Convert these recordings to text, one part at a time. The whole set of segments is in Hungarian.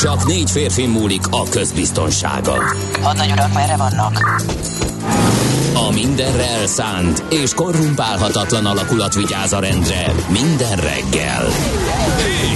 Csak négy férfi múlik a közbiztonsága. Hadnagy urak, merre vannak? A mindenre elszánt és korrumpálhatatlan alakulat vigyáz a rendre minden reggel. Kik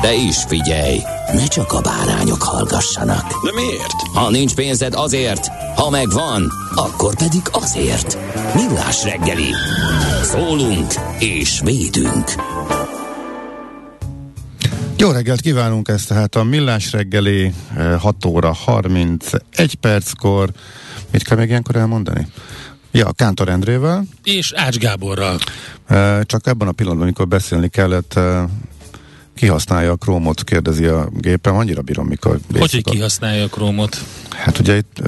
De is figyelj, ne csak a bárányok hallgassanak. De miért? Ha nincs pénzed azért, ha megvan, akkor pedig azért. Millás reggeli. Szólunk és védünk. Jó reggelt kívánunk, ez tehát a Millás reggeli 6 óra 31 perckor. Mit kell még ilyenkor elmondani? Ja, Kántor Endrével. És Ács Gáborral. Csak ebben a pillanatban, amikor beszélni kellett, kihasználja a krómot, kérdezi a gépem, annyira bírom, mikor... Hogy, hogy kihasználja a krómot? Hát ugye itt,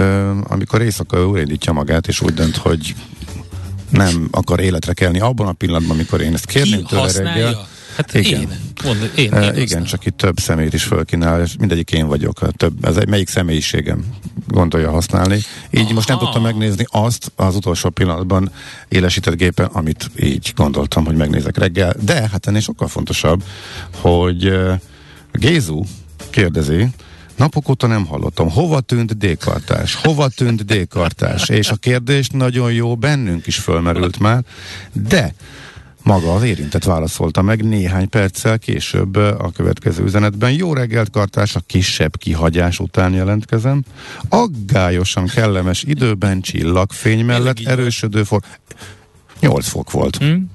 amikor éjszaka újraindítja magát, és úgy dönt, hogy nem akar életre kelni abban a pillanatban, amikor én ezt kérném tőle reggel. Hát igen. én. Mond, én, én uh, igen, csak itt több személyt is fölkínál, és mindegyik én vagyok. A több, ez egy melyik személyiségem gondolja használni. Így Aha. most nem tudtam megnézni azt az utolsó pillanatban élesített gépen, amit így gondoltam, hogy megnézek reggel. De hát ennél sokkal fontosabb, hogy uh, Gézu kérdezi, Napok óta nem hallottam. Hova tűnt dékartás? Hova tűnt dékartás? És a kérdés nagyon jó bennünk is fölmerült már, de maga az érintett válaszolta meg néhány perccel később a következő üzenetben. Jó reggelt, kartás, a kisebb kihagyás után jelentkezem. Aggályosan kellemes időben csillagfény mellett erősödő for... 8 fok volt. Hmm?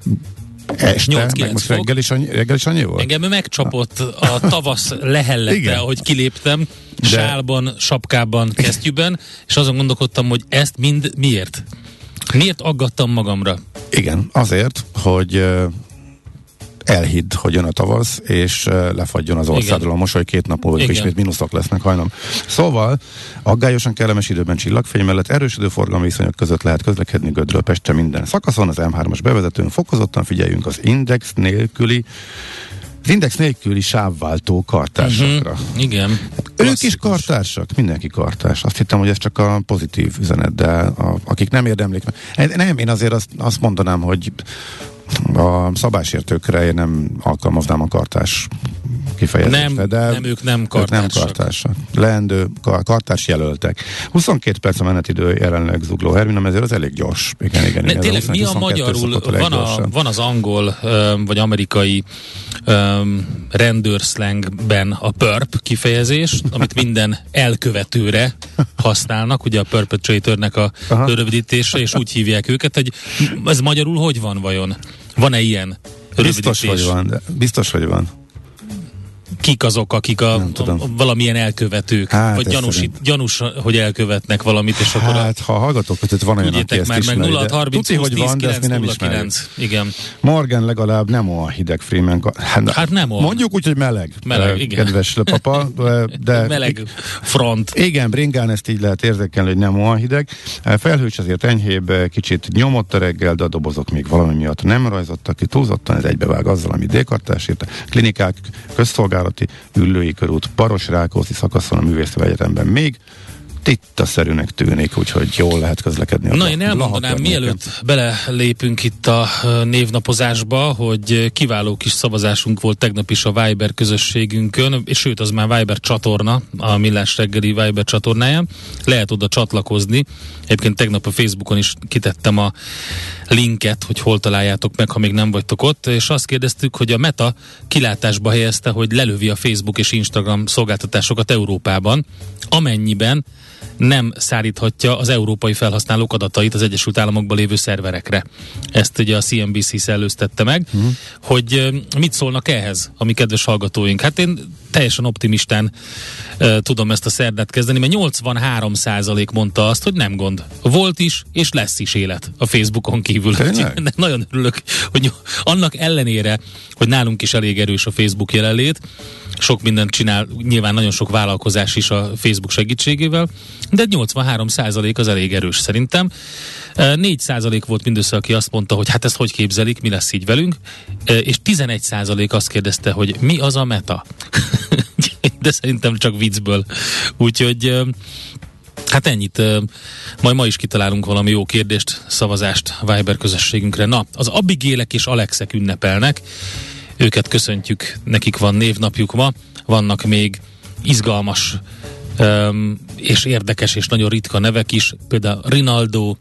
Este, 8 meg most reggel is, annyi, reggel is annyi volt? Engem megcsapott a tavasz lehellete, ahogy kiléptem, De... sálban, sapkában, kesztyűben, és azon gondolkodtam, hogy ezt mind miért? Miért aggattam magamra? Igen, azért, hogy elhidd, hogy jön a tavasz, és lefagyjon az országról a mosoly, két nap múlva ismét mínuszok lesznek hajnal. Szóval aggályosan kellemes időben csillagfény mellett erősödő forgalmi viszonyok között lehet közlekedni Gödről Pestre minden szakaszon, az M3-as bevezetőn fokozottan figyeljünk az index nélküli az index nélküli sávváltó kartársakra. Uh-huh, igen. Ők is kartársak, mindenki kartárs. Azt hittem, hogy ez csak a pozitív üzenet, de a, akik nem érdemlik. Nem, én azért azt, azt mondanám, hogy a szabásértőkre én nem alkalmaznám a kartás kifejezést. Nem, de nem, ők nem kartársak. Ők nem kartársak. Leendő kar, kartárs jelöltek. 22 perc a menetidő jelenleg zugló Hermina, ezért az elég gyors. Igen, igen, ne, igen, tényleg, mi a magyarul, van, a, van az angol vagy amerikai um, rendőrszlengben a perp kifejezés, amit minden elkövetőre használnak, ugye a perpetratornek a rövidítése, és úgy hívják őket, hogy ez magyarul hogy van vajon? Van-e ilyen Biztos, hogy van. De biztos, hogy van kik azok, akik a, a valamilyen elkövetők, hát vagy gyanús, gyanús, hogy elkövetnek valamit, és akkor Hát, a, ha hallgatok, hogy van olyan, aki ezt már, meg 0 30 Tuti, hogy van, de ezt mi nem ismerjük. Igen. Morgan legalább nem olyan hideg Freeman. Hát, hát nem olyan. Mondjuk úgy, hogy meleg. Meleg, igen. Kedves papa. De, meleg front. Igen, bringán ezt így lehet érzékelni, hogy nem olyan hideg. Felhős azért enyhébb, kicsit nyomott a reggel, de a dobozok még valami miatt nem rajzottak ki túlzottan, ez egybevág azzal, ami D-kartás Klinikák, közszolgálati Üllői körút, Baros Rákóczi szakaszon a Művészeti Egyetemben még tittaszerűnek tűnik, úgyhogy jól lehet közlekedni. Na, én elmondanám, mielőtt belelépünk itt a névnapozásba, hogy kiváló kis szavazásunk volt tegnap is a Viber közösségünkön, és sőt, az már Viber csatorna, a Millás reggeli Viber csatornáján. Lehet oda csatlakozni. Egyébként tegnap a Facebookon is kitettem a linket, hogy hol találjátok meg, ha még nem vagytok ott, és azt kérdeztük, hogy a Meta kilátásba helyezte, hogy lelövi a Facebook és Instagram szolgáltatásokat Európában, amennyiben nem szállíthatja az európai felhasználók adatait az Egyesült Államokban lévő szerverekre. Ezt ugye a CNBC szellőztette meg, uh-huh. hogy mit szólnak ehhez a mi kedves hallgatóink. Hát én teljesen optimistán uh, tudom ezt a szerdát kezdeni, mert 83% mondta azt, hogy nem gond. Volt is, és lesz is élet a Facebookon kívül. Nagyon örülök, hogy annak ellenére, hogy nálunk is elég erős a Facebook jelenlét, sok mindent csinál, nyilván nagyon sok vállalkozás is a Facebook segítségével, de 83% az elég erős szerintem. 4% volt mindössze, aki azt mondta, hogy hát ezt hogy képzelik, mi lesz így velünk, és 11% azt kérdezte, hogy mi az a meta. de szerintem csak viccből. Úgyhogy Hát ennyit. Majd ma is kitalálunk valami jó kérdést, szavazást Viber közösségünkre. Na, az Abigélek és Alexek ünnepelnek. Őket köszöntjük, nekik van névnapjuk ma. Vannak még izgalmas um, és érdekes és nagyon ritka nevek is, például Rinaldo,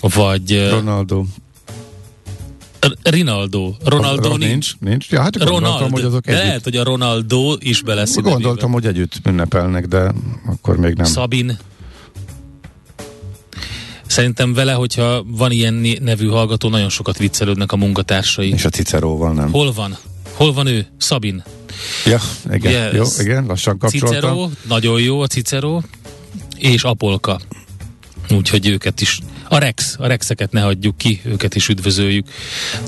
vagy... Ronaldo. Rinaldo. Ronaldo a, nincs. Nincs. Ja, hát Ronaldo. hogy azok együtt. Lehet, hogy a Ronaldo is belesz. Gondoltam, hogy együtt ünnepelnek, de akkor még nem. Sabin. Szerintem vele, hogyha van ilyen nevű hallgató, nagyon sokat viccelődnek a munkatársai. És a Ciceróval nem. Hol van? Hol van ő? Szabin. Ja, igen, yes. jó, igen, lassan kapcsoltam. Cicero, nagyon jó a Cicero, és Apolka. Úgyhogy őket is, a Rex, a Rexeket ne hagyjuk ki, őket is üdvözöljük.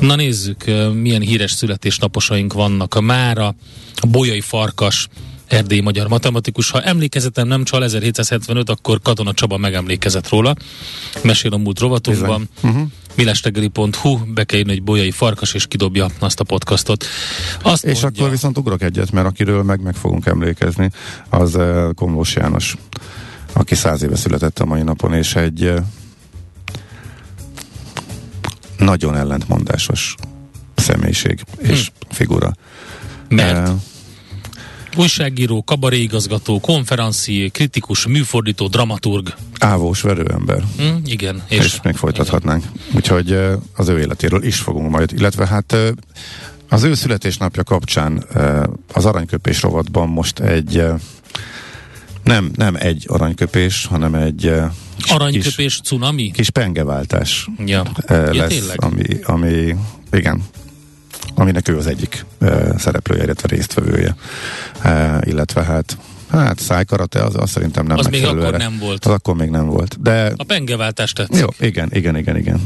Na nézzük, milyen híres születésnaposaink vannak. A Mára, a Bolyai Farkas, erdélyi magyar matematikus. Ha emlékezetem nem csal 1775, akkor Katona Csaba megemlékezett róla. Mesél a múlt rovatunkban. Uh-huh. millestegeli.hu, be kell írni, hogy bolyai farkas, és kidobja azt a podcastot. Azt és mondja, akkor viszont ugrok egyet, mert akiről meg meg fogunk emlékezni, az uh, Komlós János, aki száz éve született a mai napon, és egy uh, nagyon ellentmondásos személyiség és hm. figura. Mert? Újságíró, kabaréigazgató, konferencié, kritikus, műfordító, dramaturg. Ávós verőember. Mm, igen. És, és még folytathatnánk. Igen. Úgyhogy az ő életéről is fogunk majd, illetve hát az ő születésnapja kapcsán az aranyköpés rovatban most egy nem, nem egy aranyköpés, hanem egy aranyköpés kis, cunami? Kis pengeváltás ja. lesz, ja, ami, ami igen, aminek ő az egyik uh, szereplője, illetve résztvevője. Uh, illetve hát Hát szájkarate az, az szerintem nem Az még akkor erre. nem volt. Az akkor még nem volt. De... A pengeváltás tetszik. Jó, igen, igen, igen, igen.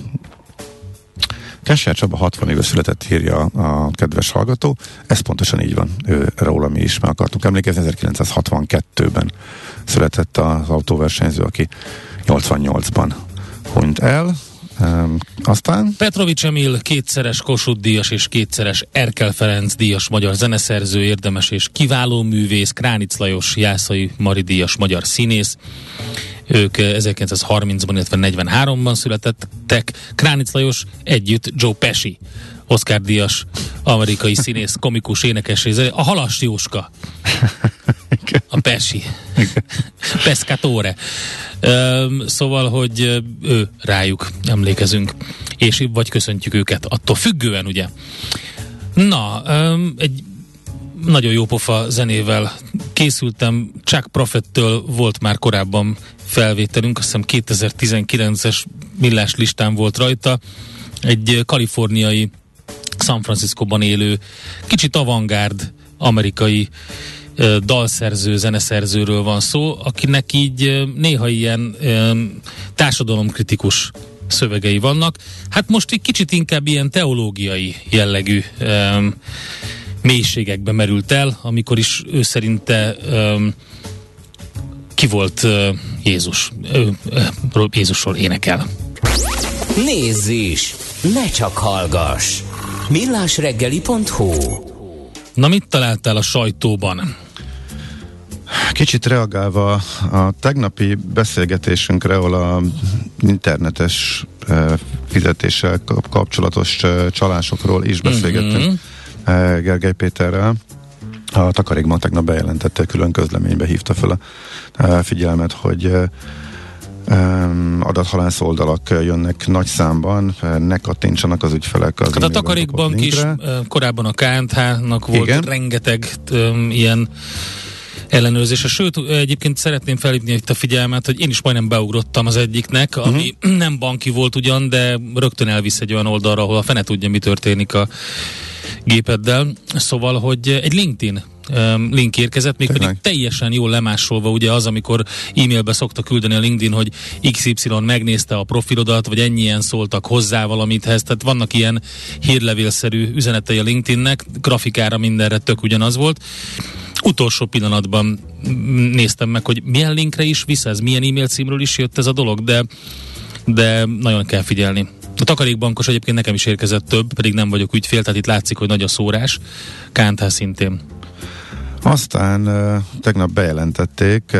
Kesser Csaba 60 éve született, írja a kedves hallgató. Ez pontosan így van. Ő, róla mi is meg akartunk emlékezni. 1962-ben született az autóversenyző, aki 88-ban hunyt el. Um, aztán? Petrovics Emil kétszeres Kossuth díjas és kétszeres Erkel Ferenc díjas magyar zeneszerző, érdemes és kiváló művész, Kránic Lajos Jászai Mari díjas magyar színész. Ők 1930-ban, illetve 43-ban születettek. Kránic Lajos együtt Joe Pesci Oscar díjas amerikai színész, komikus, énekes, a Halas Jóska. A Pesi. Pescatore. Szóval, hogy ő rájuk emlékezünk, és vagy köszöntjük őket, attól függően, ugye. Na, egy nagyon jó pofa zenével készültem. Chuck Prophet-től volt már korábban felvételünk, azt hiszem 2019-es millás listán volt rajta. Egy kaliforniai San Franciscóban élő, kicsit avantgárd amerikai dalszerző, zeneszerzőről van szó, akinek így néha ilyen társadalomkritikus szövegei vannak. Hát most egy kicsit inkább ilyen teológiai jellegű um, mélységekbe merült el, amikor is ő szerinte um, ki volt uh, Jézus. Ő uh, Jézusról énekel. Nézz is! Ne csak hallgass! millásreggeli.hu Na mit találtál a sajtóban? Kicsit reagálva a tegnapi beszélgetésünkre, ahol a internetes fizetéssel kapcsolatos csalásokról is beszélgettünk mm-hmm. Gergely Péterrel. A Takarékban tegnap bejelentette, külön közleménybe hívta fel a figyelmet, hogy adathalász oldalak jönnek nagy számban, ne kattintsanak az ügyfelek az hát a Takarékbank is, korábban a KNH-nak volt Igen. rengeteg um, ilyen ellenőrzése. Sőt, egyébként szeretném felhívni itt a figyelmet, hogy én is majdnem beugrottam az egyiknek, ami uh-huh. nem banki volt ugyan, de rögtön elvisz egy olyan oldalra, ahol a fene tudja, mi történik a gépeddel. Szóval, hogy egy LinkedIn link érkezett, még pedig teljesen jól lemásolva, ugye az, amikor e-mailbe szokta küldeni a LinkedIn, hogy XY megnézte a profilodat, vagy ennyien szóltak hozzá valamithez, tehát vannak ilyen hírlevélszerű üzenetei a LinkedInnek, grafikára mindenre tök ugyanaz volt. Utolsó pillanatban néztem meg, hogy milyen linkre is visz ez, milyen e-mail címről is jött ez a dolog, de, de nagyon kell figyelni. A takarékbankos egyébként nekem is érkezett több, pedig nem vagyok ügyfél, tehát itt látszik, hogy nagy a szórás. Kántál szintén. Aztán tegnap bejelentették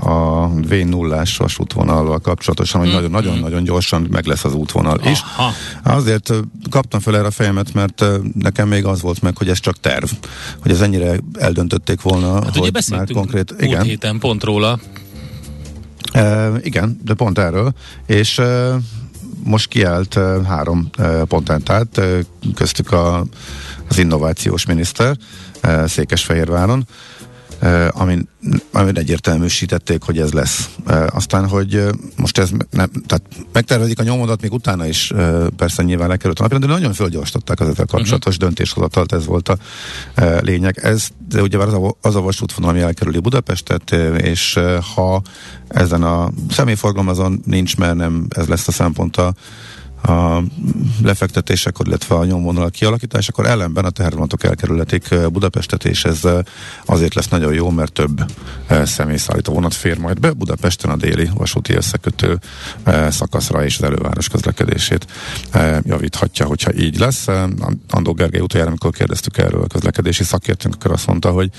a V0-ás vasútvonallal kapcsolatosan, hogy nagyon-nagyon-nagyon mm-hmm. gyorsan meg lesz az útvonal is. Aha. Azért kaptam fel erre a fejemet, mert nekem még az volt meg, hogy ez csak terv. Hogy ez ennyire eldöntötték volna, hát hogy ugye már konkrét... Igen. héten pont róla. Uh, igen, de pont erről. És uh, most kiállt három pontentát, uh, köztük a, az innovációs miniszter, Székesfehérváron, amin, amin egyértelműsítették, hogy ez lesz. Uh, aztán, hogy uh, most ez nem, tehát megtervezik a nyomodat, még utána is persze nyilván lekerült a napra, de nagyon fölgyorsították az ezzel kapcsolatos uh-huh. döntéshozatalt, ez volt a lényeg. Ez de ugye az a, az a vasútvonal, ami elkerüli Budapestet, és ha ezen a személyforgalmazon nincs, mert nem ez lesz a szempont a a lefektetésekor, illetve a nyomvonal kialakításakor ellenben a tehervonatok elkerülhetik Budapestet, és ez azért lesz nagyon jó, mert több személyszállító vonat fér majd be Budapesten a déli vasúti összekötő szakaszra és az előváros közlekedését javíthatja, hogyha így lesz. Andó Gergely utoljára, amikor kérdeztük erről a közlekedési szakértőnk, akkor azt mondta, hogy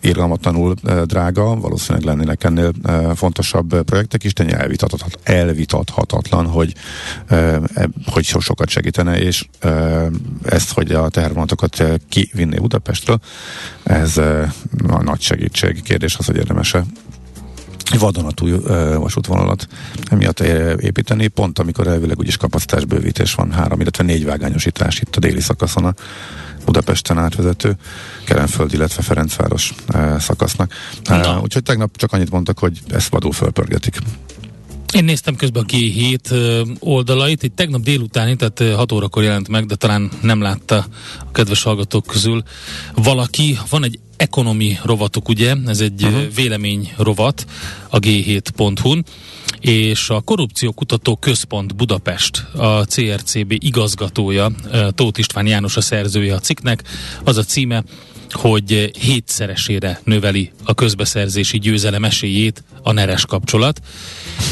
irgalmatlanul drága, valószínűleg lennének ennél fontosabb projektek is, de elvitathatatlan, hogy hogy so sokat segítene, és ezt, hogy a tehervonatokat kivinné Budapestről, ez a nagy segítség. Kérdés az, hogy érdemese vadonatúj vasútvonalat emiatt építeni, pont amikor elvileg úgyis kapacitásbővítés van, három, illetve négy vágányosítás itt a déli szakaszon a Budapesten átvezető Kerenföld, illetve Ferencváros szakasznak. Na. Úgyhogy tegnap csak annyit mondtak, hogy ezt vadul fölpörgetik. Én néztem közben a G7 oldalait, itt tegnap délután, tehát 6 órakor jelent meg, de talán nem látta a kedves hallgatók közül valaki. Van egy ekonomi rovatok, ugye? Ez egy uh-huh. vélemény rovat a g7.hu-n és a Korrupciókutató Központ Budapest, a CRCB igazgatója, Tóth István János a szerzője a cikknek, az a címe, hogy hétszeresére növeli a közbeszerzési győzelem esélyét a neres kapcsolat.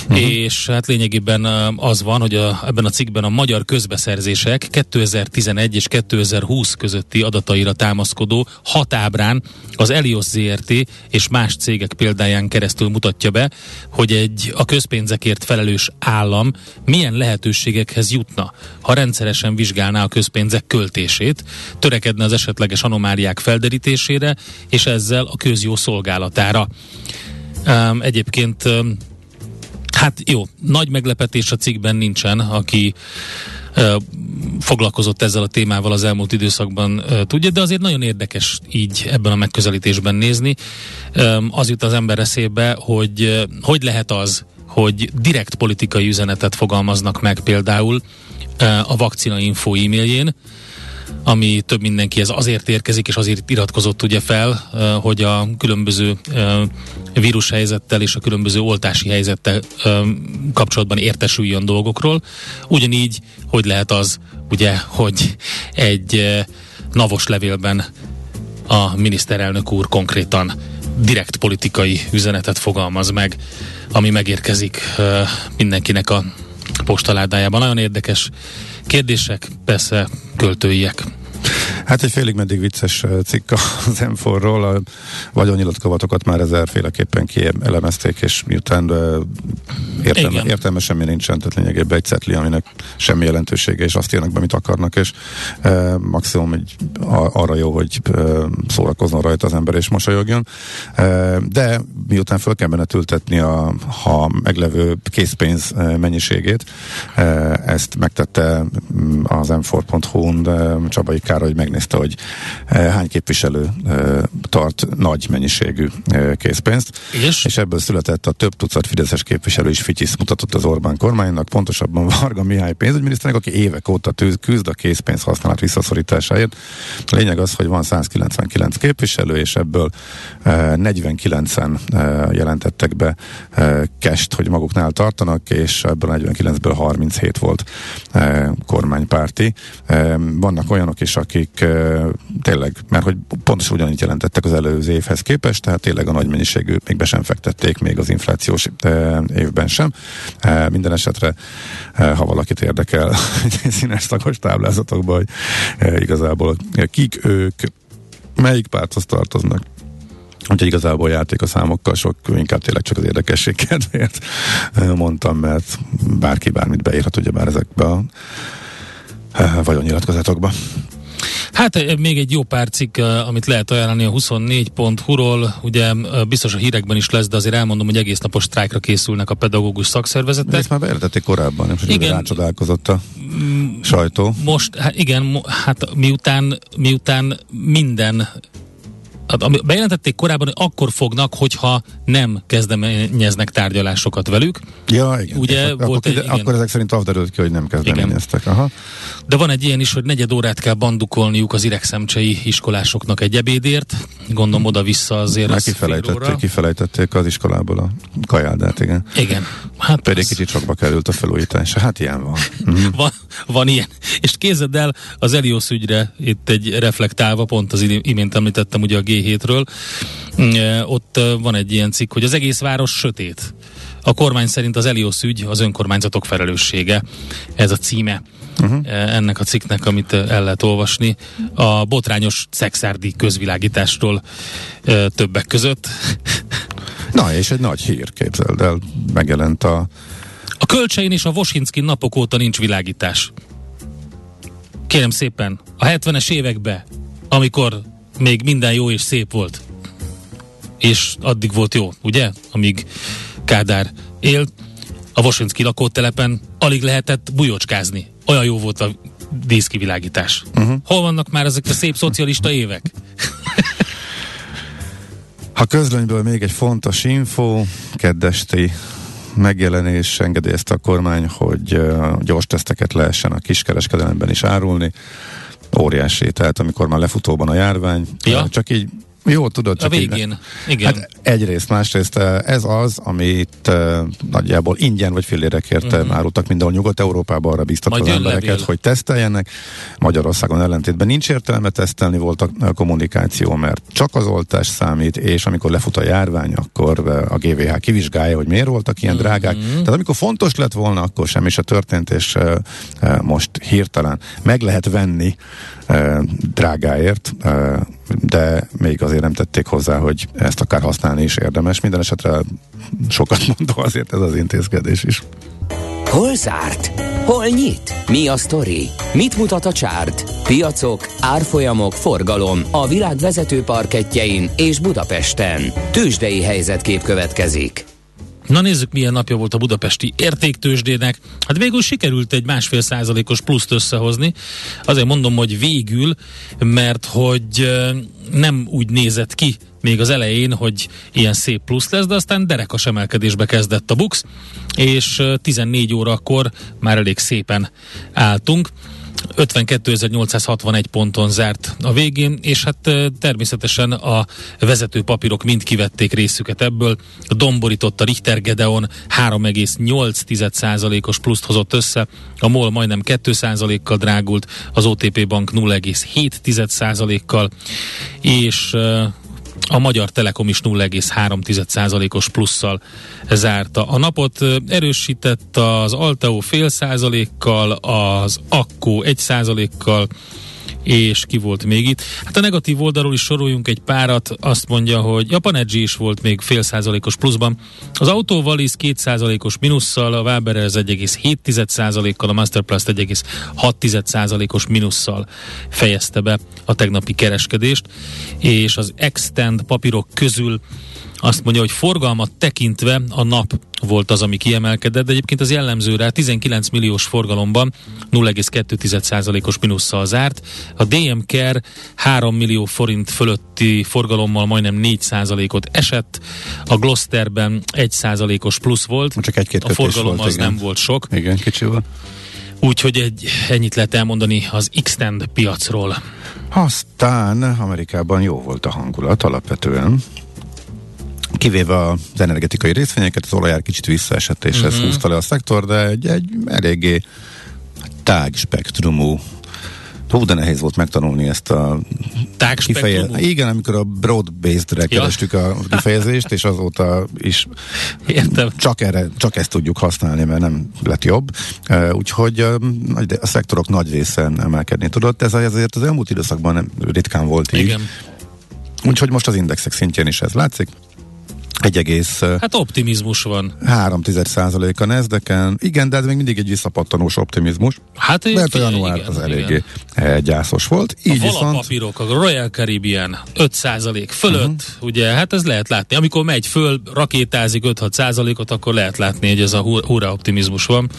Uh-huh. És hát lényegében az van, hogy a, ebben a cikkben a magyar közbeszerzések 2011 és 2020 közötti adataira támaszkodó hat ábrán az Elios ZRT és más cégek példáján keresztül mutatja be, hogy egy a közpénzekért felelős állam milyen lehetőségekhez jutna, ha rendszeresen vizsgálná a közpénzek költését, törekedne az esetleges anomáliák felderítésére, és ezzel a közjó szolgálatára. Egyébként Hát jó, nagy meglepetés a cikkben nincsen, aki foglalkozott ezzel a témával az elmúlt időszakban ö, tudja, de azért nagyon érdekes így ebben a megközelítésben nézni. Az jut az ember eszébe, hogy hogy lehet az, hogy direkt politikai üzenetet fogalmaznak meg például a vakcina info e-mailjén, ami több mindenki ez azért érkezik, és azért iratkozott ugye fel, hogy a különböző vírushelyzettel és a különböző oltási helyzettel kapcsolatban értesüljön dolgokról. Ugyanígy, hogy lehet az, ugye, hogy egy navos levélben a miniszterelnök úr konkrétan direkt politikai üzenetet fogalmaz meg, ami megérkezik mindenkinek a postaládájában. Nagyon érdekes kérdések, persze költőiek. Hát egy félig meddig vicces cikk az M4-ról, a vagyonnyilatkozatokat már ezerféleképpen kielemezték, és miután értelme, értelme semmi nincsen, tehát lényegében egy cetli, aminek semmi jelentősége, és azt írnak be, amit akarnak, és e, maximum egy, a, arra jó, hogy e, szórakozzon rajta az ember és mosolyogjon. E, de miután föl kell benne tültetni a ha meglevő készpénz mennyiségét, e, ezt megtette az m4.hu-n Csabai Károly, hogy megnézte, hogy hány képviselő tart nagy mennyiségű készpénzt. És? És ebből született a több tucat Fideszes képviselő is Fityisz mutatott az Orbán kormánynak, pontosabban Varga Mihály pénzügyminiszternek, aki évek óta tűz, küzd a készpénz használat visszaszorításáért. A lényeg az, hogy van 199 képviselő, és ebből 49-en jelentettek be kest, hogy maguknál tartanak, és ebből a 49-ből 37 volt kormánypárti. Vannak olyanok is, akik tényleg, mert hogy pontosan ugyanígy jelentettek az előző évhez képest, tehát tényleg a nagy mennyiségű még be sem fektették, még az inflációs évben sem. Minden esetre, ha valakit érdekel színes szakos táblázatokban, hogy igazából kik ők, melyik párthoz tartoznak, Úgyhogy igazából játék a számokkal sok, inkább tényleg csak az érdekesség kedvéért mondtam, mert bárki bármit beírhat ugyebár ezekbe a vagyonnyilatkozatokba. Hát még egy jó pár cikk, amit lehet ajánlani a 24.hu-ról, ugye biztos a hírekben is lesz, de azért elmondom, hogy egész napos sztrájkra készülnek a pedagógus szakszervezetek. De ezt már beeredették korábban, nem igen, rácsodálkozott a sajtó. Most, hát igen, hát miután, miután minden Hát, bejelentették korábban, hogy akkor fognak, hogyha nem kezdeményeznek tárgyalásokat velük. Ja, igen. Ugye akkor, volt egy, igen. akkor ezek szerint az ki, hogy nem kezdeményeztek. Aha. De van egy ilyen is, hogy negyed órát kell bandukolniuk az iregszemcsei iskolásoknak egy ebédért. Gondolom oda-vissza azért Már kifelejtették, kifelejtették az iskolából a kajáldát, igen. Igen. Hát Pedig az... kicsit sokba került a felújítás. Hát ilyen van. Mm. van. Van ilyen. És kézed el az Elios ügyre itt egy reflektálva, pont az imént említettem ugye a G hétről, mm, e, ott e, van egy ilyen cikk, hogy az egész város sötét. A kormány szerint az Elios ügy az önkormányzatok felelőssége. Ez a címe uh-huh. ennek a cikknek, amit el lehet olvasni. A botrányos szexárdi közvilágításról többek között. Na, és egy nagy hír, képzeld el, megjelent a... A Kölcsein és a Vosinski napok óta nincs világítás. Kérem szépen, a 70-es években, amikor még minden jó és szép volt. És addig volt jó, ugye? Amíg Kádár élt. A Vosinski lakótelepen alig lehetett bujócskázni. Olyan jó volt a díszkivilágítás. Uh-huh. Hol vannak már ezek a szép szocialista évek? Ha közlönyből még egy fontos info, keddesti megjelenés engedélyezte a kormány, hogy gyors teszteket lehessen a kiskereskedelemben is árulni óriási, tehát amikor már lefutóban a járvány, ja. csak így jó, tudod, csak a végén. Így, Igen. Hát egyrészt, másrészt eh, ez az, amit uh, nagyjából ingyen vagy fillérekért uh-huh. Mhm. árultak mindenhol Nyugat-Európában, arra bíztatva az embereket, levél. hogy teszteljenek. Magyarországon ellentétben nincs értelme tesztelni, volt a kommunikáció, mert csak az oltás számít, és amikor lefut a járvány, akkor a GVH kivizsgálja, hogy miért voltak ilyen uh-huh. drágák. Tehát amikor fontos lett volna, akkor semmi se történt, és most hirtelen meg lehet venni drágáért, de még azért nem tették hozzá, hogy ezt akár használni is érdemes. Minden esetre sokat mondó azért ez az intézkedés is. Hol zárt? Hol nyit? Mi a sztori? Mit mutat a csárt? Piacok, árfolyamok, forgalom a világ vezető parketjein és Budapesten. Tősdei helyzetkép következik. Na nézzük, milyen napja volt a budapesti értéktősdének. Hát végül sikerült egy másfél százalékos pluszt összehozni. Azért mondom, hogy végül, mert hogy nem úgy nézett ki még az elején, hogy ilyen szép plusz lesz, de aztán derekas emelkedésbe kezdett a BUX, és 14 órakor már elég szépen álltunk. 52.861 ponton zárt a végén, és hát természetesen a vezető papírok mind kivették részüket ebből. Domborított a Richter Gedeon 3,8%-os pluszt hozott össze, a MOL majdnem 2%-kal drágult, az OTP Bank 0,7%-kal, és a Magyar Telekom is 0,3%-os plusszal zárta. A napot erősített az Alteo fél százalékkal, az Akko egy százalékkal, és ki volt még itt. Hát a negatív oldalról is soroljunk egy párat, azt mondja, hogy Japan Edge is volt még fél százalékos pluszban. Az autóval is két százalékos minusszal, a Weber az 1,7 százalékkal, a Masterplast 1,6 százalékos minusszal fejezte be a tegnapi kereskedést, és az Extend papírok közül azt mondja, hogy forgalmat tekintve a nap volt az, ami kiemelkedett, de egyébként az jellemző rá 19 milliós forgalomban 0,2%-os minusszal zárt. A DM Care 3 millió forint fölötti forgalommal majdnem 4%-ot esett, a Gloucesterben 1%-os plusz volt, Csak egy-két a forgalom volt, az igen. nem volt sok, Igen, kicsi volt. úgyhogy egy, ennyit lehet elmondani az Xtend piacról. Aztán Amerikában jó volt a hangulat alapvetően. Kivéve az energetikai részvényeket, az olajár kicsit visszaesett, és ez húzta le a szektor, de egy, egy eléggé tág spektrumú Hú, de nehéz volt megtanulni ezt a Tág kifeje... spektrumú? Igen, amikor a broad-based-re Ja. kerestük a kifejezést, és azóta is Értem. csak, erre, csak ezt tudjuk használni, mert nem lett jobb. Úgyhogy a szektorok nagy része emelkedni tudott. Ez azért az elmúlt időszakban ritkán volt így. Igen. Úgyhogy most az indexek szintjén is ez látszik. 1,3 Hát optimizmus van. a Nasdaq-en. Igen, de ez még mindig egy visszapattanós optimizmus. Hát Mert a január igen, az igen. eléggé eh, gyászos volt. Így a viszont... valapapírok, a Royal Caribbean 5% fölött, uh-huh. ugye, hát ez lehet látni. Amikor megy föl, rakétázik 5-6 százalékot, akkor lehet látni, hogy ez a hurra optimizmus van.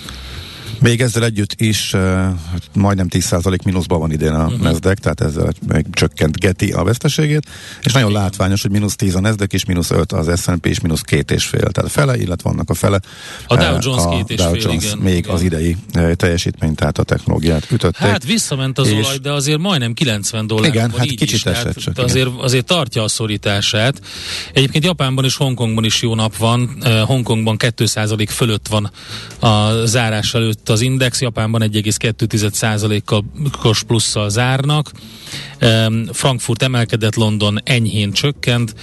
Még ezzel együtt is uh, majdnem 10% mínuszban van idén a uh-huh. Nasdaq, tehát ezzel még csökkentgeti a veszteségét, és nagyon látványos, hogy mínusz 10 a Nasdaq és mínusz 5 az S&P és mínusz két és fél, tehát fele, illetve vannak a fele. A Dow Eh, Jones a két Dow fél, Jones igen, még igen. az idei eh, teljesítmény, tehát a technológiát ütötték. Hát visszament az És- olaj, de azért majdnem 90 dollár Igen, hát kicsit is, esett csak, azért, azért tartja a szorítását. Egyébként Japánban és Hongkongban is jó nap van. Uh, Hongkongban 2% fölött van a zárás előtt az index, Japánban 1,2%-kal plusszal zárnak. Frankfurt emelkedett, London enyhén csökkent.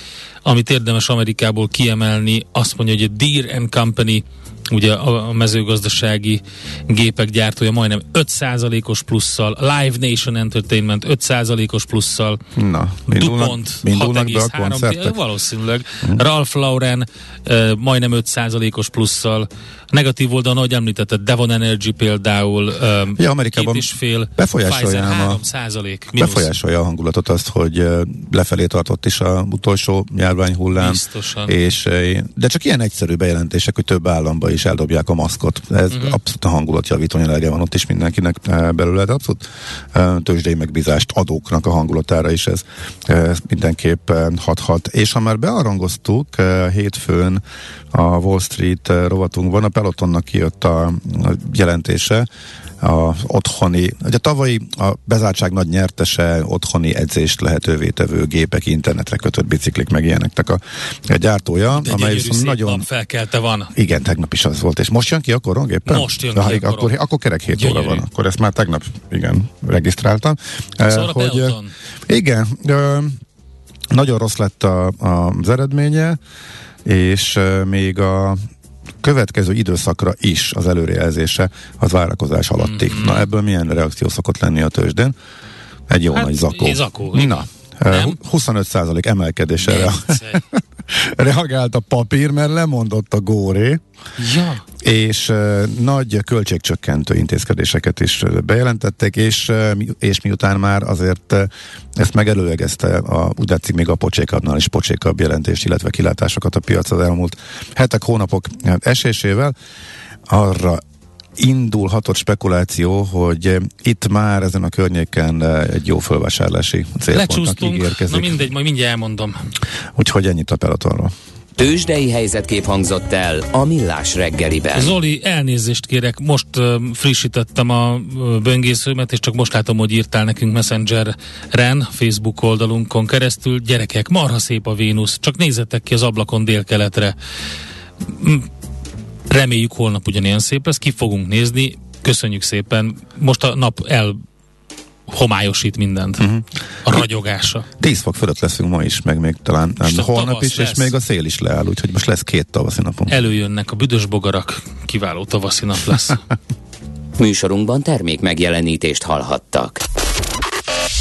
Amit érdemes Amerikából kiemelni, azt mondja, hogy a Deere and Company ugye a, mezőgazdasági gépek gyártója majdnem 5%-os plusszal, Live Nation Entertainment 5%-os plusszal, Na, DuPont indulnak be a 6,3, koncertek? valószínűleg, Ralph Lauren uh, majdnem 5%-os plusszal, negatív oldalon, ahogy említetted, Devon Energy például um, Ja, Amerikában két és fél, befolyásolja Pfizer ám a- 3 százalék, befolyásolja a hangulatot azt, hogy lefelé tartott is a utolsó járványhullám. Biztosan. És, de csak ilyen egyszerű bejelentések, hogy több államba is eldobják a maszkot. Ez uh-huh. abszolút a hangulatjavító jelege van ott is mindenkinek belőle, de abszolút tőzsdei megbízást adóknak a hangulatára is ez eh, mindenképp hathat. És ha már bearangoztuk hétfőn a Wall Street rovatunkban, a Pelotonnak kijött a, a jelentése, a otthoni, ugye tavalyi a bezártság nagy nyertese otthoni edzést lehetővé tevő gépek, internetre kötött biciklik, meg ilyeneknek a, a gyártója, De amely viszont nagyon... felkelte van. Igen, tegnap is az volt, és most jön ki a koron éppen? Most jön Na, ki a igen, koron. akkor, akkor kerek 7 óra van, akkor ezt már tegnap, igen, regisztráltam. Eh, Szóval a Peloton. igen, ö, nagyon rossz lett a, a, az eredménye, és ö, még a következő időszakra is az előrejelzése az várakozás alatti. Mm-hmm. Na ebből milyen reakció szokott lenni a tőzsdén? Egy jó Hát, nagy zakó. zakó. Na, Nem? 25% emelkedésre. reagált a papír, mert lemondott a góré Ja. és uh, nagy költségcsökkentő intézkedéseket is bejelentettek, és, uh, és miután már azért uh, ezt megelőlegezte, a, úgy látszik még a pocsékabbnál is pocsékabb jelentést, illetve kilátásokat a piac az elmúlt hetek, hónapok esésével, arra indulhatott spekuláció, hogy eh, itt már ezen a környéken eh, egy jó fölvásárlási célpontnak ígérkezik. na mindegy, majd mindjárt elmondom. Úgyhogy ennyit a pelotonról. Tőzsdei helyzetkép hangzott el a Millás reggeliben. Zoli, elnézést kérek, most uh, frissítettem a uh, böngészőmet, és csak most látom, hogy írtál nekünk Messengeren, Facebook oldalunkon keresztül. Gyerekek, marha szép a Vénusz, csak nézzetek ki az ablakon délkeletre. Reméljük holnap ugyanilyen szép lesz, ki fogunk nézni. Köszönjük szépen. Most a nap el homályosít mindent. Uh-huh. A ragyogása. 10 fok fölött leszünk ma is, meg még talán nem, a holnap is, lesz. és még a szél is leáll, úgyhogy most lesz két tavaszi napunk. Előjönnek a büdös bogarak, kiváló tavaszi nap lesz. Műsorunkban termék megjelenítést hallhattak.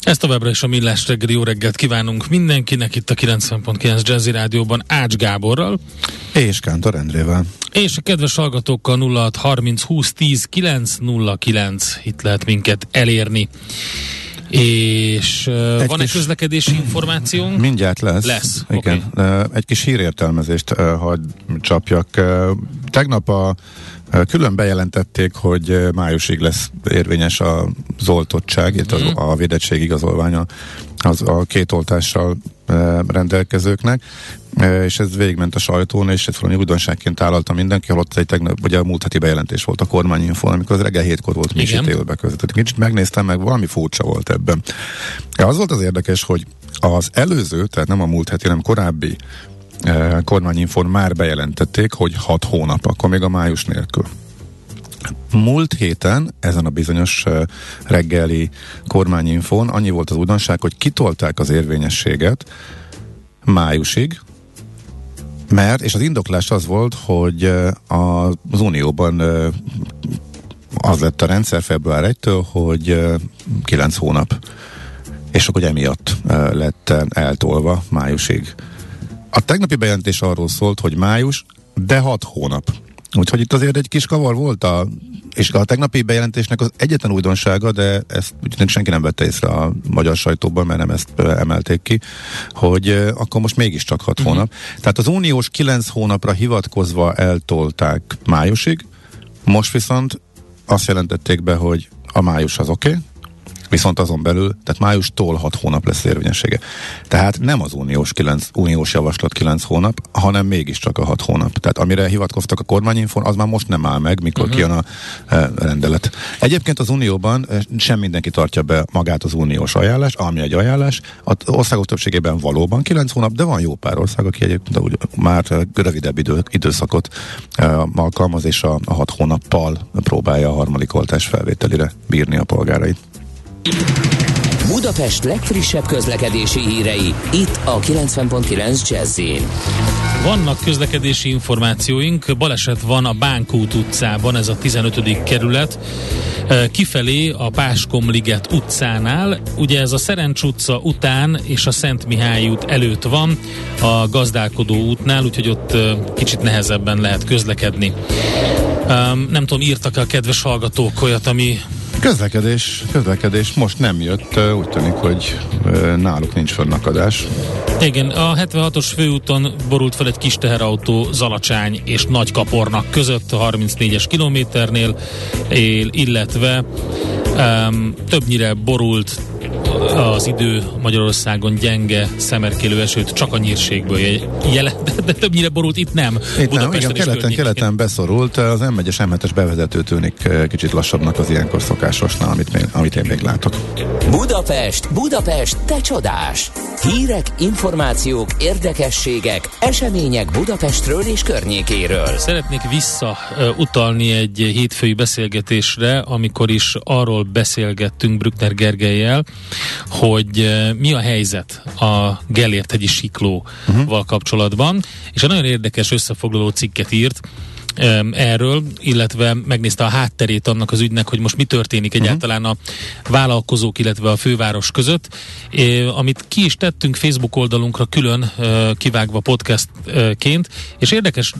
Ez továbbra is a Millás reggeli jó reggelt kívánunk mindenkinek itt a 90.9 Jazzy Rádióban Ács Gáborral. És Kántor Endrével. És a kedves hallgatókkal 06 30 20 10 909 itt lehet minket elérni. És uh, van egy közlekedési információnk? Mindjárt lesz. Lesz, Igen. Okay. Egy kis hírértelmezést uh, hagy csapjak. Uh, tegnap a Külön bejelentették, hogy májusig lesz érvényes a oltottság, itt mm. a, a védettség igazolványa az a két oltással rendelkezőknek, és ez végigment a sajtón, és ez valami újdonságként tálalta mindenki, holott egy tegnap, ugye a múlt heti bejelentés volt a kormányinfon, amikor az reggel hétkor volt mi is élőbe között. Kicsit megnéztem meg, valami furcsa volt ebben. Az volt az érdekes, hogy az előző, tehát nem a múlt heti, hanem korábbi kormányinfon már bejelentették, hogy 6 hónap, akkor még a május nélkül. Múlt héten ezen a bizonyos reggeli kormányinfón annyi volt az újdonság, hogy kitolták az érvényességet májusig, mert, és az indoklás az volt, hogy az Unióban az lett a rendszer február 1-től, hogy 9 hónap. És akkor emiatt lett eltolva májusig. A tegnapi bejelentés arról szólt, hogy május, de 6 hónap. Úgyhogy itt azért egy kis kavar volt a és a tegnapi bejelentésnek az egyetlen újdonsága, de ezt senki nem vette észre a magyar sajtóban, mert nem ezt emelték ki, hogy akkor most mégiscsak 6 uh-huh. hónap. Tehát az uniós 9 hónapra hivatkozva eltolták májusig, most viszont azt jelentették be, hogy a május az oké, okay, Viszont azon belül, tehát májustól 6 hónap lesz érvényessége. Tehát nem az uniós, 9, uniós javaslat 9 hónap, hanem mégiscsak a 6 hónap. Tehát amire hivatkoztak a kormányinfon, az már most nem áll meg, mikor uh-huh. kijön a e, rendelet. Egyébként az unióban e, sem mindenki tartja be magát az uniós ajánlást, ami egy ajánlás. Az országok többségében valóban 9 hónap, de van jó pár ország, aki egyébként úgy, már rövidebb idő, időszakot e, alkalmaz, és a, a 6 hónappal próbálja a harmadik oltás felvételire bírni a polgárait. Budapest legfrissebb közlekedési hírei, itt a 90.9 jazz Vannak közlekedési információink, baleset van a Bánkút utcában, ez a 15. kerület, kifelé a Páskomliget utcánál, ugye ez a Szerencs utca után és a Szent Mihály út előtt van, a gazdálkodó útnál, úgyhogy ott kicsit nehezebben lehet közlekedni. Nem tudom, írtak a kedves hallgatók olyat, ami Közlekedés, közlekedés most nem jött, úgy tűnik, hogy náluk nincs fönnakadás. Igen, a 76-os főúton borult fel egy kis teherautó Zalacsány és Nagy Kapornak között a 34-es kilométernél, illetve um, többnyire borult az idő Magyarországon gyenge, szemerkélő esőt csak a nyírségből jelent, de többnyire borult itt nem. Itt nem, igen, keleten, keleten beszorult, az M1-es M7-es bevezető tűnik eh, kicsit lassabbnak az ilyenkor szokásosnál, amit, még, amit én még látok. Budapest, Budapest, te csodás! Hírek, információk, érdekességek, események Budapestről és környékéről. Szeretnék visszautalni egy hétfői beszélgetésre, amikor is arról beszélgettünk Brückner Gergelyel, hogy mi a helyzet a Gellért-hegyi siklóval uh-huh. kapcsolatban, és egy nagyon érdekes összefoglaló cikket írt, erről, illetve megnézte a hátterét annak az ügynek, hogy most mi történik uh-huh. egyáltalán a vállalkozók, illetve a főváros között, amit ki is tettünk Facebook oldalunkra külön kivágva podcastként, és érdekes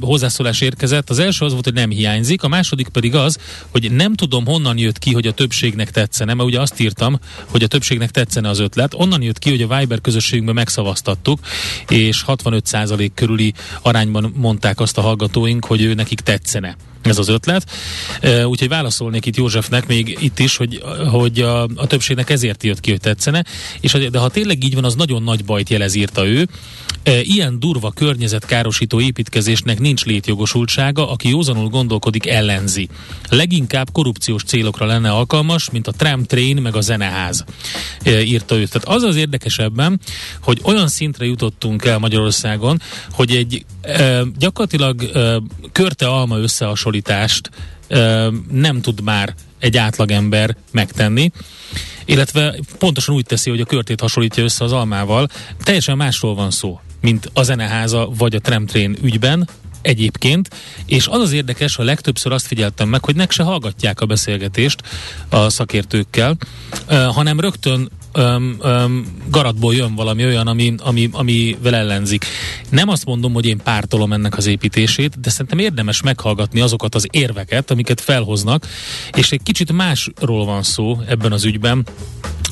hozzászólás érkezett. Az első az volt, hogy nem hiányzik, a második pedig az, hogy nem tudom honnan jött ki, hogy a többségnek tetszene, mert ugye azt írtam, hogy a többségnek tetszene az ötlet. Onnan jött ki, hogy a Viber közösségünkben megszavaztattuk, és 65% körüli arányban mondták azt a hallgatóink, hogy ő nekik tetszene ez az ötlet. Úgyhogy válaszolnék itt Józsefnek még itt is, hogy, hogy a, a többségnek ezért jött ki, hogy tetszene, és de ha tényleg így van, az nagyon nagy bajt jelez, írta ő. Ilyen durva környezetkárosító építkezésnek nincs létjogosultsága, aki józanul gondolkodik, ellenzi. Leginkább korrupciós célokra lenne alkalmas, mint a tramtrain meg a zeneház, írta ő. Tehát az az érdekesebben, hogy olyan szintre jutottunk el Magyarországon, hogy egy gyakorlatilag körte alma összehasonlítást nem tud már egy átlagember megtenni, illetve pontosan úgy teszi, hogy a körtét hasonlítja össze az almával. Teljesen másról van szó, mint a zeneháza vagy a tramtrain ügyben, egyébként, és az az érdekes, hogy legtöbbször azt figyeltem meg, hogy nek se hallgatják a beszélgetést a szakértőkkel, hanem rögtön öm, öm, garatból jön valami olyan, ami, ami, amivel ellenzik. Nem azt mondom, hogy én pártolom ennek az építését, de szerintem érdemes meghallgatni azokat az érveket, amiket felhoznak, és egy kicsit másról van szó ebben az ügyben,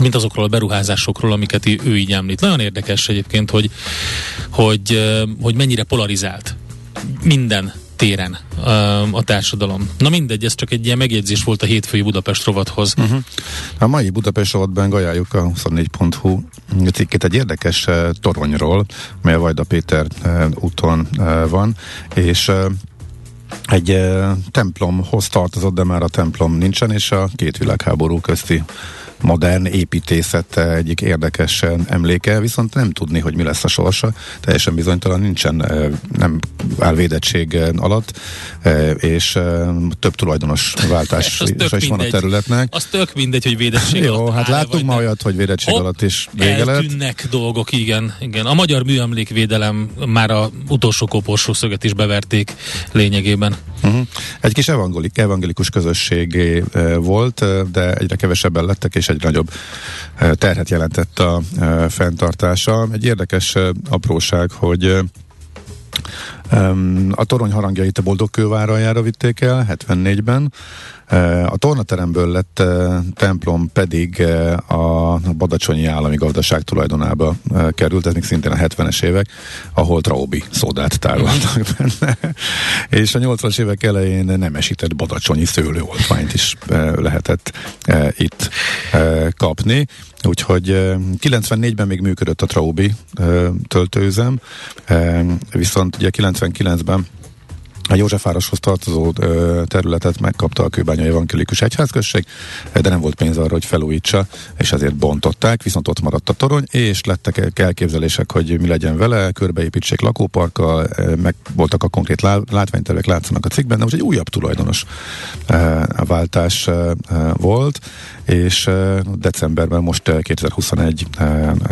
mint azokról a beruházásokról, amiket ő így említ. Nagyon érdekes egyébként, hogy, hogy, hogy mennyire polarizált minden téren a társadalom. Na mindegy, ez csak egy ilyen megjegyzés volt a hétfői Budapest rovathoz. Uh-huh. A mai Budapest rovatban ajánljuk a 24.hu cikket egy érdekes toronyról, mely a Vajda Péter uh, úton van, és egy uh, templomhoz tartozott, de már a templom nincsen, és a két világháború közti modern építészet egyik érdekes emléke, viszont nem tudni, hogy mi lesz a sorsa. Teljesen bizonytalan, nincsen, nem áll védettség alatt, és több tulajdonos váltás is van a területnek. Az tök mindegy, hogy védettség Jó, hát láttunk ma olyat, hogy védettség Hopp, alatt is vége lett. dolgok, igen, igen. A magyar műemlékvédelem már a utolsó koporsó szöget is beverték lényegében. Uh-huh. Egy kis evangelik, evangelikus közösség volt, de egyre kevesebben lettek, és egy nagyobb terhet jelentett a fenntartása. Egy érdekes apróság, hogy a torony harangjait a Boldogkőváraljára vitték el 74-ben, a tornateremből lett templom pedig a Badacsonyi Állami Gazdaság tulajdonába került, ez még szintén a 70-es évek, ahol Traubi szódát tároltak benne. És a 80-as évek elején nemesített badacsonyi szőlőoltványt is lehetett itt kapni. Úgyhogy 94-ben még működött a Traubi töltőüzem, viszont ugye 99-ben a Józsefvároshoz tartozó területet megkapta a Kőbányai Evangélikus Egyházközség, de nem volt pénz arra, hogy felújítsa, és ezért bontották, viszont ott maradt a torony, és lettek elképzelések, hogy mi legyen vele, körbeépítsék lakóparkkal, meg voltak a konkrét látványtervek, látszanak a cikkben, de most egy újabb tulajdonos váltás volt, és decemberben most 2021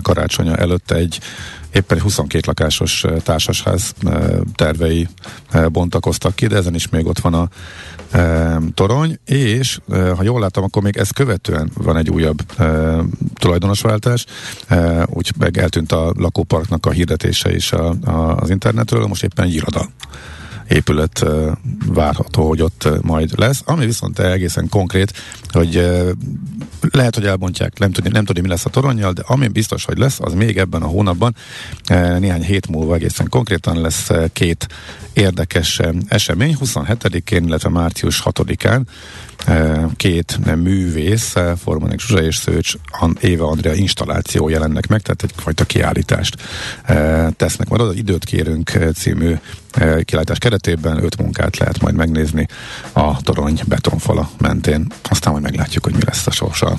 karácsonya előtt egy éppen egy 22 lakásos társasház tervei bontakoztak ki, de ezen is még ott van a torony, és ha jól látom, akkor még ezt követően van egy újabb tulajdonosváltás, úgy meg eltűnt a lakóparknak a hirdetése is a, a, az internetről, most éppen egy iroda épület várható, hogy ott majd lesz. Ami viszont egészen konkrét, hogy lehet, hogy elbontják, nem tudni, nem tudni, mi lesz a toronyjal, de ami biztos, hogy lesz, az még ebben a hónapban, néhány hét múlva egészen konkrétan lesz két érdekes esemény, 27-én, illetve március 6-án két művész, Formanek Zsuzsa és Szőcs Éva Andrea installáció jelennek meg, tehát egyfajta kiállítást tesznek. Majd az Időt kérünk című kilátás keretében öt munkát lehet majd megnézni a torony betonfala mentén. Aztán majd meglátjuk, hogy mi lesz a sorsa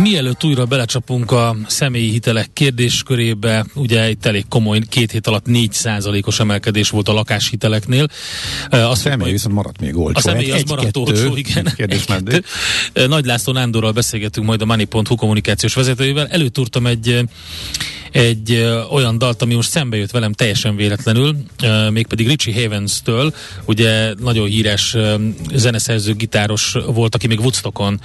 Mielőtt újra belecsapunk a személyi hitelek kérdéskörébe, ugye itt elég komoly, két hét alatt 4%-os emelkedés volt a lakáshiteleknél. A személy viszont maradt még olcsó. A személy az maradt olcsó, igen. Kérdés Nagy László Nándorral beszélgetünk majd a Money.hu kommunikációs vezetőjével. Előtúrtam egy egy olyan dalt, ami most szembe jött velem teljesen véletlenül, mégpedig Richie Havens-től, ugye nagyon híres zeneszerző, gitáros volt, aki még Woodstockon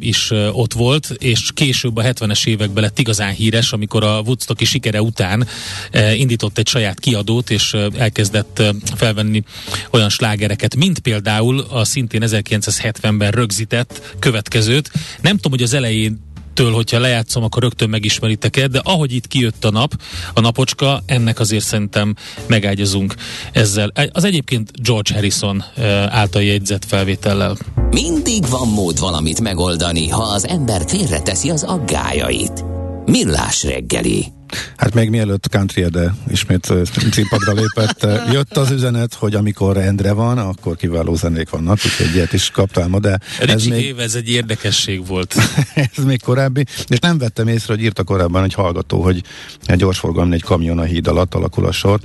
is ott volt, és később a 70-es években lett igazán híres, amikor a Woodstocki sikere után ö, indított egy saját kiadót, és elkezdett felvenni olyan slágereket, mint például a szintén 1970-ben rögzített következőt. Nem tudom, hogy az elején től, hogyha lejátszom, akkor rögtön megismeritek de ahogy itt kijött a nap, a napocska, ennek azért szerintem megágyazunk ezzel. Az egyébként George Harrison által jegyzett felvétellel. Mindig van mód valamit megoldani, ha az ember félreteszi az aggájait. Millás reggeli. Hát még mielőtt Country de ismét címpadra lépett, jött az üzenet, hogy amikor Endre van, akkor kiváló zenék vannak, úgyhogy ilyet is kaptál ma, de ez még... Éve ez egy érdekesség volt. ez még korábbi, és nem vettem észre, hogy írta korábban egy hallgató, hogy egy gyorsforgalmi egy kamion a híd alatt alakul a sor,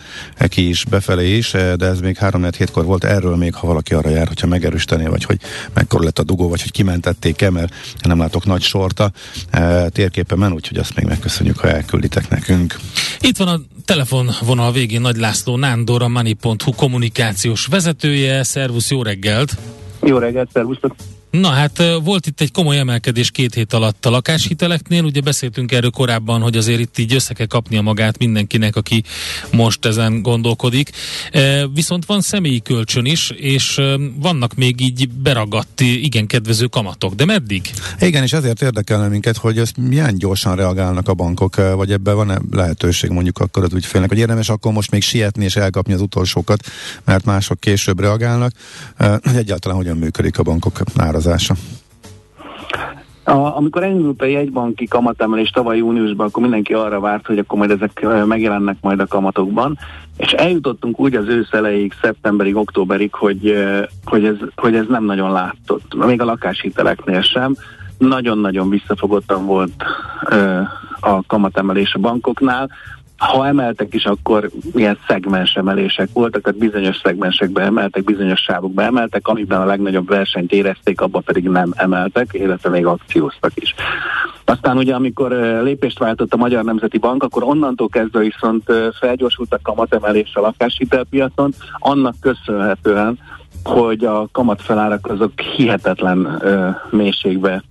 ki is befelé is, de ez még 3 4 kor volt, erről még, ha valaki arra jár, hogyha megerősítené, vagy hogy mekkora lett a dugó, vagy hogy kimentették-e, mert nem látok nagy sorta térképemen, úgyhogy azt még megköszönjük, ha elkülditek nekünk. Itt van a telefonvonal végén Nagy László Nándor, a Money.hu kommunikációs vezetője. Szervusz, jó reggelt! Jó reggelt, szervusztok! Na hát volt itt egy komoly emelkedés két hét alatt a lakáshiteleknél, ugye beszéltünk erről korábban, hogy azért itt így össze kell kapnia magát mindenkinek, aki most ezen gondolkodik. Viszont van személyi kölcsön is, és vannak még így beragadt, igen kedvező kamatok, de meddig? Igen, és ezért érdekelne minket, hogy ezt milyen gyorsan reagálnak a bankok, vagy ebben van-e lehetőség mondjuk akkor az ügyfélnek, hogy érdemes akkor most még sietni és elkapni az utolsókat, mert mások később reagálnak, egyáltalán hogyan működik a bankok áraz változása? A, amikor elindult a jegybanki kamatemelés tavaly júniusban, akkor mindenki arra várt, hogy akkor majd ezek megjelennek majd a kamatokban, és eljutottunk úgy az ősz elejéig, szeptemberig, októberig, hogy, hogy, ez, hogy ez nem nagyon látott, még a lakáshiteleknél sem. Nagyon-nagyon visszafogottan volt a kamatemelés a bankoknál, ha emeltek is, akkor ilyen szegmens emelések voltak, tehát bizonyos szegmensekbe emeltek, bizonyos sávokba emeltek, amiben a legnagyobb versenyt érezték, abban pedig nem emeltek, illetve még akcióztak is. Aztán ugye, amikor lépést váltott a Magyar Nemzeti Bank, akkor onnantól kezdve viszont felgyorsult a kamatemelés a lakáshitelpiacon, annak köszönhetően, hogy a kamatfelárak azok hihetetlen uh, mélységbe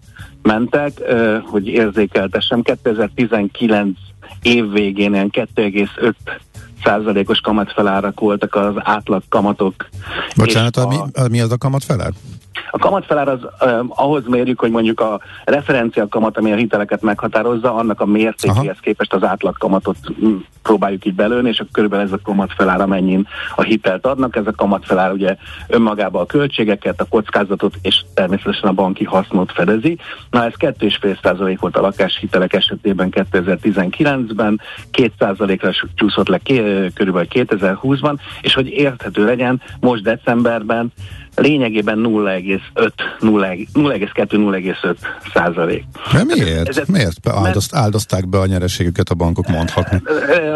mentek, uh, hogy érzékeltessem. 2019 év végén ilyen 2,5 százalékos kamatfelárak voltak az átlag kamatok. Bocsánat, a, mi, mi az a kamatfelár? A kamatfelár az eh, ahhoz mérjük, hogy mondjuk a referencia kamat, ami a hiteleket meghatározza, annak a mértékéhez Aha. képest az átlag kamatot próbáljuk így belőni, és akkor körülbelül ez a kamatfelár, amennyin a hitelt adnak. Ez a kamatfelár ugye önmagában a költségeket, a kockázatot és természetesen a banki hasznot fedezi. Na ez 2,5% volt a lakáshitelek esetében 2019-ben, 2%-ra csúszott le körülbelül 2020-ban, és hogy érthető legyen, most decemberben lényegében 0,2-0,5 százalék. De miért? Ez, ez, miért áldozt, áldozták be a nyereségüket a bankok mondhatni?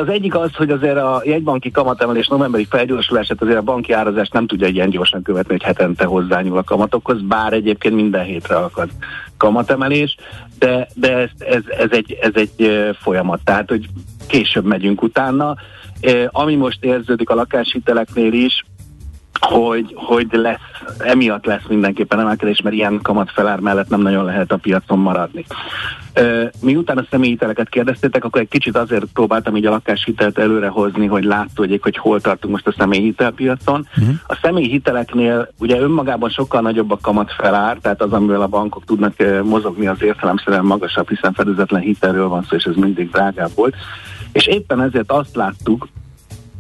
Az egyik az, hogy azért a jegybanki kamatemelés novemberi felgyorsulását azért a banki árazást nem tudja ilyen gyorsan követni, hogy hetente hozzányúl a kamatokhoz, bár egyébként minden hétre akad kamatemelés, de, de ez, ez, ez, egy, ez egy folyamat, tehát hogy később megyünk utána. Ami most érződik a lakáshiteleknél is, hogy, hogy lesz, emiatt lesz mindenképpen emelkedés, mert ilyen kamatfelár mellett nem nagyon lehet a piacon maradni. Miután a személyhiteleket kérdeztétek, akkor egy kicsit azért próbáltam így a lakáshitelt előrehozni, hogy látszódjék, hogy hol tartunk most a személyhitelpiacon. Uh-huh. A személyhiteleknél ugye önmagában sokkal nagyobb a kamatfelár, tehát az, amivel a bankok tudnak mozogni, az értelemszerűen magasabb, hiszen fedezetlen hitelről van szó, és ez mindig drágább volt. És éppen ezért azt láttuk,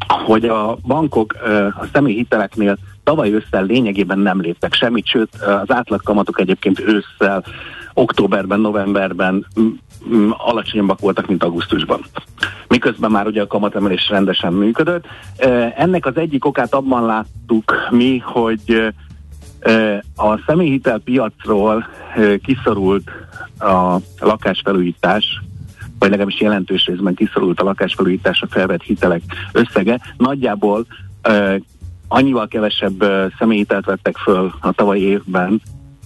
hogy a bankok a személyhiteleknél tavaly ősszel lényegében nem léptek semmit, sőt az átlagkamatok egyébként ősszel, októberben, novemberben alacsonyabbak voltak, mint augusztusban. Miközben már ugye a kamatemelés rendesen működött. Ennek az egyik okát abban láttuk mi, hogy a személyhitel piacról kiszorult a lakásfelújítás, vagy legalábbis jelentős részben kiszorult a lakásfelújításra felvett hitelek összege. Nagyjából annyival kevesebb személyhitelt vettek föl a tavalyi évben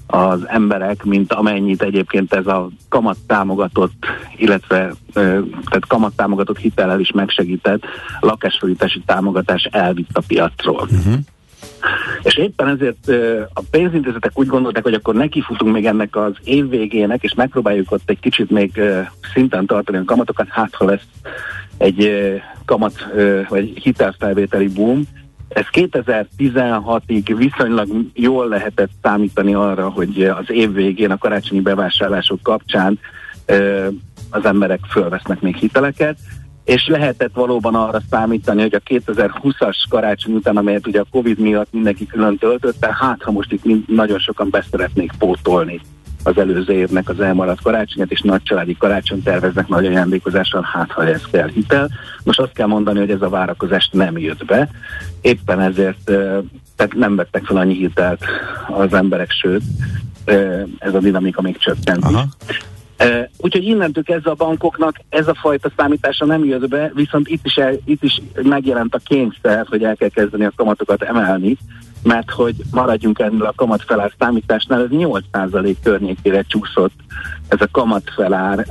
az emberek, mint amennyit egyébként ez a kamat támogatott, illetve tehát kamat támogatott hitellel is megsegített lakásfordítási támogatás elvitt a piacról. Uh-huh. És éppen ezért a pénzintézetek úgy gondolták, hogy akkor nekifutunk még ennek az év végének, és megpróbáljuk ott egy kicsit még szinten tartani a kamatokat, hát ha lesz egy kamat vagy hitelfelvételi boom. Ez 2016-ig viszonylag jól lehetett számítani arra, hogy az év végén a karácsonyi bevásárlások kapcsán az emberek fölvesznek még hiteleket és lehetett valóban arra számítani, hogy a 2020-as karácsony után, amelyet ugye a Covid miatt mindenki külön töltötte, hát ha most itt nagyon sokan beszeretnék pótolni az előző évnek az elmaradt karácsonyát, és nagy családi karácsony terveznek nagy ajándékozással, hát ha ez kell hitel. Most azt kell mondani, hogy ez a várakozás nem jött be. Éppen ezért tehát nem vettek fel annyi hitelt az emberek, sőt, ez a dinamika még csökkent. Úgyhogy innentől kezdve a bankoknak ez a fajta számítása nem jött be, viszont itt is, el, itt is megjelent a kényszer, hogy el kell kezdeni a kamatokat emelni, mert hogy maradjunk ennél a kamatfelár számításnál, ez 8% környékére csúszott ez a kamatfelár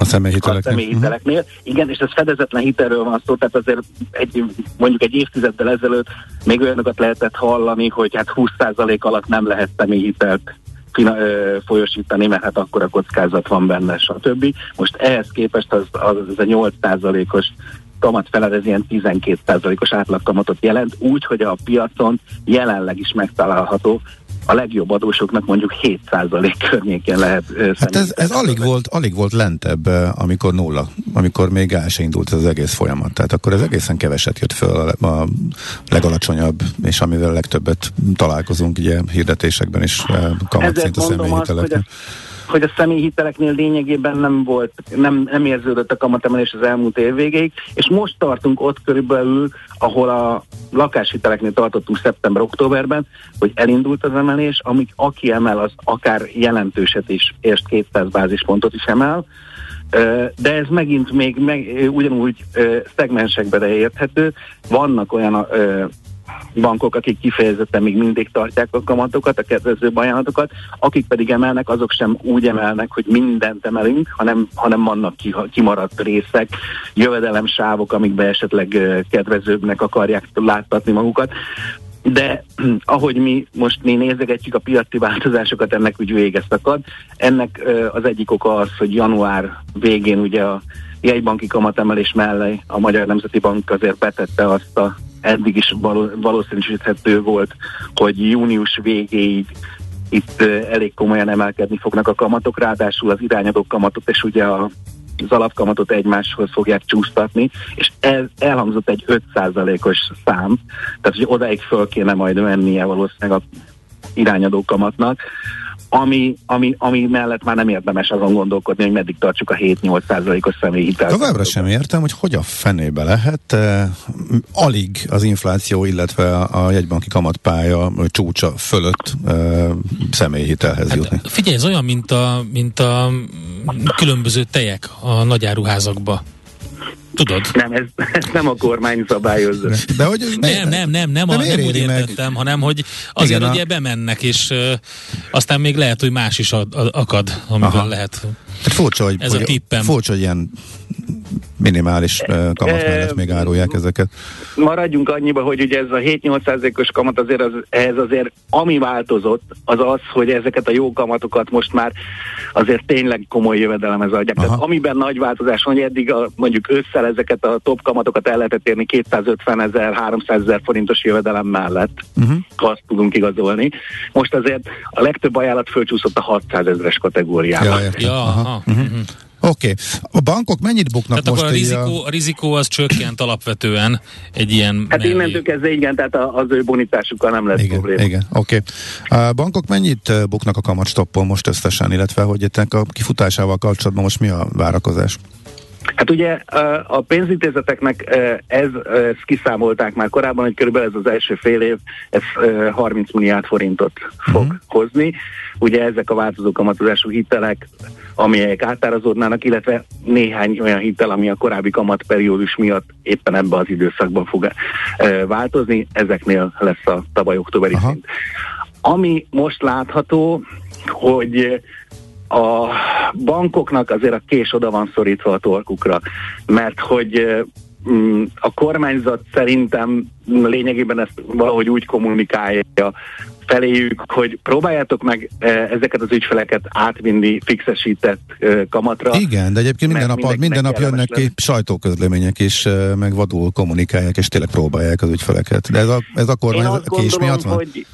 a személyhiteleknél. A személyhiteleknél. Uh-huh. Igen, és ez fedezetlen hitelről van szó, tehát azért egy, mondjuk egy évtizeddel ezelőtt még olyanokat lehetett hallani, hogy hát 20% alatt nem lehet személyhitelt folyosítani, mert hát akkor a kockázat van benne, stb. Most ehhez képest az, az, az a 8%-os kamat feled, ez ilyen 12%-os átlagkamatot jelent, úgy, hogy a piacon jelenleg is megtalálható a legjobb adósoknak mondjuk 7% környékén lehet Hát ez, ez alig, volt, alig volt lentebb, amikor nulla, amikor még el se indult az egész folyamat. Tehát akkor ez egészen keveset jött föl a, a legalacsonyabb, és amivel a legtöbbet találkozunk ugye hirdetésekben is kamatszint a személyhiteleknek hogy a személyhiteleknél lényegében nem volt, nem, nem érződött a kamatemelés az elmúlt év végéig, és most tartunk ott körülbelül, ahol a lakáshiteleknél tartottunk szeptember-októberben, hogy elindult az emelés, amik aki emel, az akár jelentőset is, és 200 bázispontot is emel, de ez megint még meg, ugyanúgy szegmensekbe érthető. Vannak olyan bankok, akik kifejezetten még mindig tartják a kamatokat, a kedvező ajánlatokat, akik pedig emelnek, azok sem úgy emelnek, hogy mindent emelünk, hanem, hanem vannak kimaradt részek, jövedelemsávok, amikbe esetleg kedvezőbbnek akarják láttatni magukat de ahogy mi most mi nézegetjük a piaci változásokat, ennek úgy vége szakad. Ennek az egyik oka az, hogy január végén ugye a jegybanki kamatemelés mellé a Magyar Nemzeti Bank azért betette azt a eddig is valószínűsíthető volt, hogy június végéig itt elég komolyan emelkedni fognak a kamatok, ráadásul az irányadó kamatot és ugye a az alapkamatot egymáshoz fogják csúsztatni, és ez elhangzott egy 5%-os szám, tehát hogy odáig föl kéne majd mennie valószínűleg a irányadó kamatnak, ami, ami, ami mellett már nem érdemes azon gondolkodni, hogy meddig tartsuk a 7-8 százalékos személyi hitelt. Továbbra sem értem, hogy hogy a fenébe lehet uh, alig az infláció, illetve a, jegybanki kamatpálya csúcsa fölött uh, személyi hitelhez hát, jutni. Figyelj, ez olyan, mint a, mint a különböző tejek a nagyáruházakba. Tudod? Nem, ez, ez nem a kormány szabályozza. De hogy nem, nem, nem, nem, a, nem úgy értettem, hanem hogy azért Igen, ugye a... bemennek, és uh, aztán még lehet, hogy más is ad, akad, amivel lehet. Tehát furcsa, hogy, ez hogy, a tippem. Furcsa, hogy ilyen minimális kamat mellett még árulják ezeket. Maradjunk annyiba, hogy ugye ez a 7-8%-os kamat azért az, ez azért ami változott, az az, hogy ezeket a jó kamatokat most már azért tényleg komoly jövedelemhez adják. Tehát amiben nagy változás van, hogy eddig a, mondjuk ősszel ezeket a top kamatokat el lehetett érni 250 ezer, 300 ezer forintos jövedelem mellett, uh-huh. azt tudunk igazolni. Most azért a legtöbb ajánlat fölcsúszott a 600 ezeres kategóriába. Ja, ja, aha. Aha. Uh-huh. Oké. Okay. A bankok mennyit buknak tehát most? Akkor a rizikó, a rizikó az csökkent alapvetően egy ilyen... Hát mellé. innentől kezdve igen, tehát az ő bonitásukkal nem lesz igen, probléma. Igen, oké. Okay. A bankok mennyit buknak a kamatstoppon most összesen, illetve hogy itt a kifutásával kapcsolatban most mi a várakozás? Hát ugye a pénzintézeteknek ez, ezt kiszámolták már korábban, hogy körülbelül ez az első fél év, ez 30 milliárd forintot fog uh-huh. hozni. Ugye ezek a változó kamatozású hitelek, amelyek átárazódnának, illetve néhány olyan hitel, ami a korábbi kamatperiódus miatt éppen ebben az időszakban fog változni, ezeknél lesz a tavaly októberi Aha. szint. ami most látható, hogy a bankoknak azért a kés oda van szorítva a torkukra, mert hogy mm, a kormányzat szerintem lényegében ezt valahogy úgy kommunikálja feléjük, hogy próbáljátok meg ezeket az ügyfeleket átvinni fixesített kamatra. Igen, de egyébként minden nap, minden nap jönnek ki sajtóközlemények is, meg vadul kommunikálják, és tényleg próbálják az ügyfeleket. De ez a, ez a kormány kés miatt van? Hogy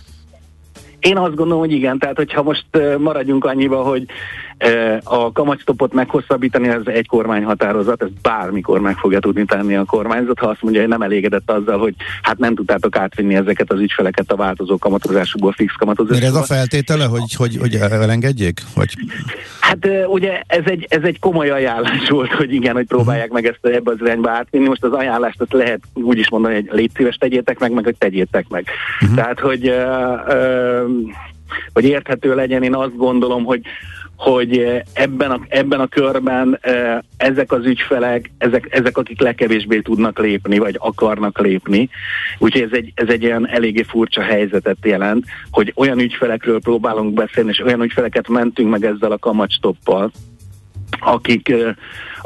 én azt gondolom, hogy igen, tehát hogyha most maradjunk annyiba, hogy a kamatstopot meghosszabbítani, ez egy kormányhatározat, ez bármikor meg fogja tudni tenni a kormányzat, ha azt mondja, hogy nem elégedett azzal, hogy hát nem tudtátok átvinni ezeket az ügyfeleket a változó kamatozásukból fix kamatozásukból. Mire ez a feltétele, hogy, hogy, hogy elengedjék? Vagy? Hát ugye ez egy, ez egy komoly ajánlás volt, hogy igen, hogy próbálják meg ezt ebbe az irányba átvinni. Most az ajánlást azt lehet úgy is mondani, hogy légy szíves, tegyétek meg, meg hogy tegyétek meg. Uh-huh. Tehát, hogy, uh, uh, hogy érthető legyen, én azt gondolom, hogy hogy eh, ebben a, ebben a körben eh, ezek az ügyfelek, ezek, ezek akik legkevésbé tudnak lépni, vagy akarnak lépni. Úgyhogy ez egy, ez egy olyan eléggé furcsa helyzetet jelent, hogy olyan ügyfelekről próbálunk beszélni, és olyan ügyfeleket mentünk meg ezzel a kamatstoppal, akik,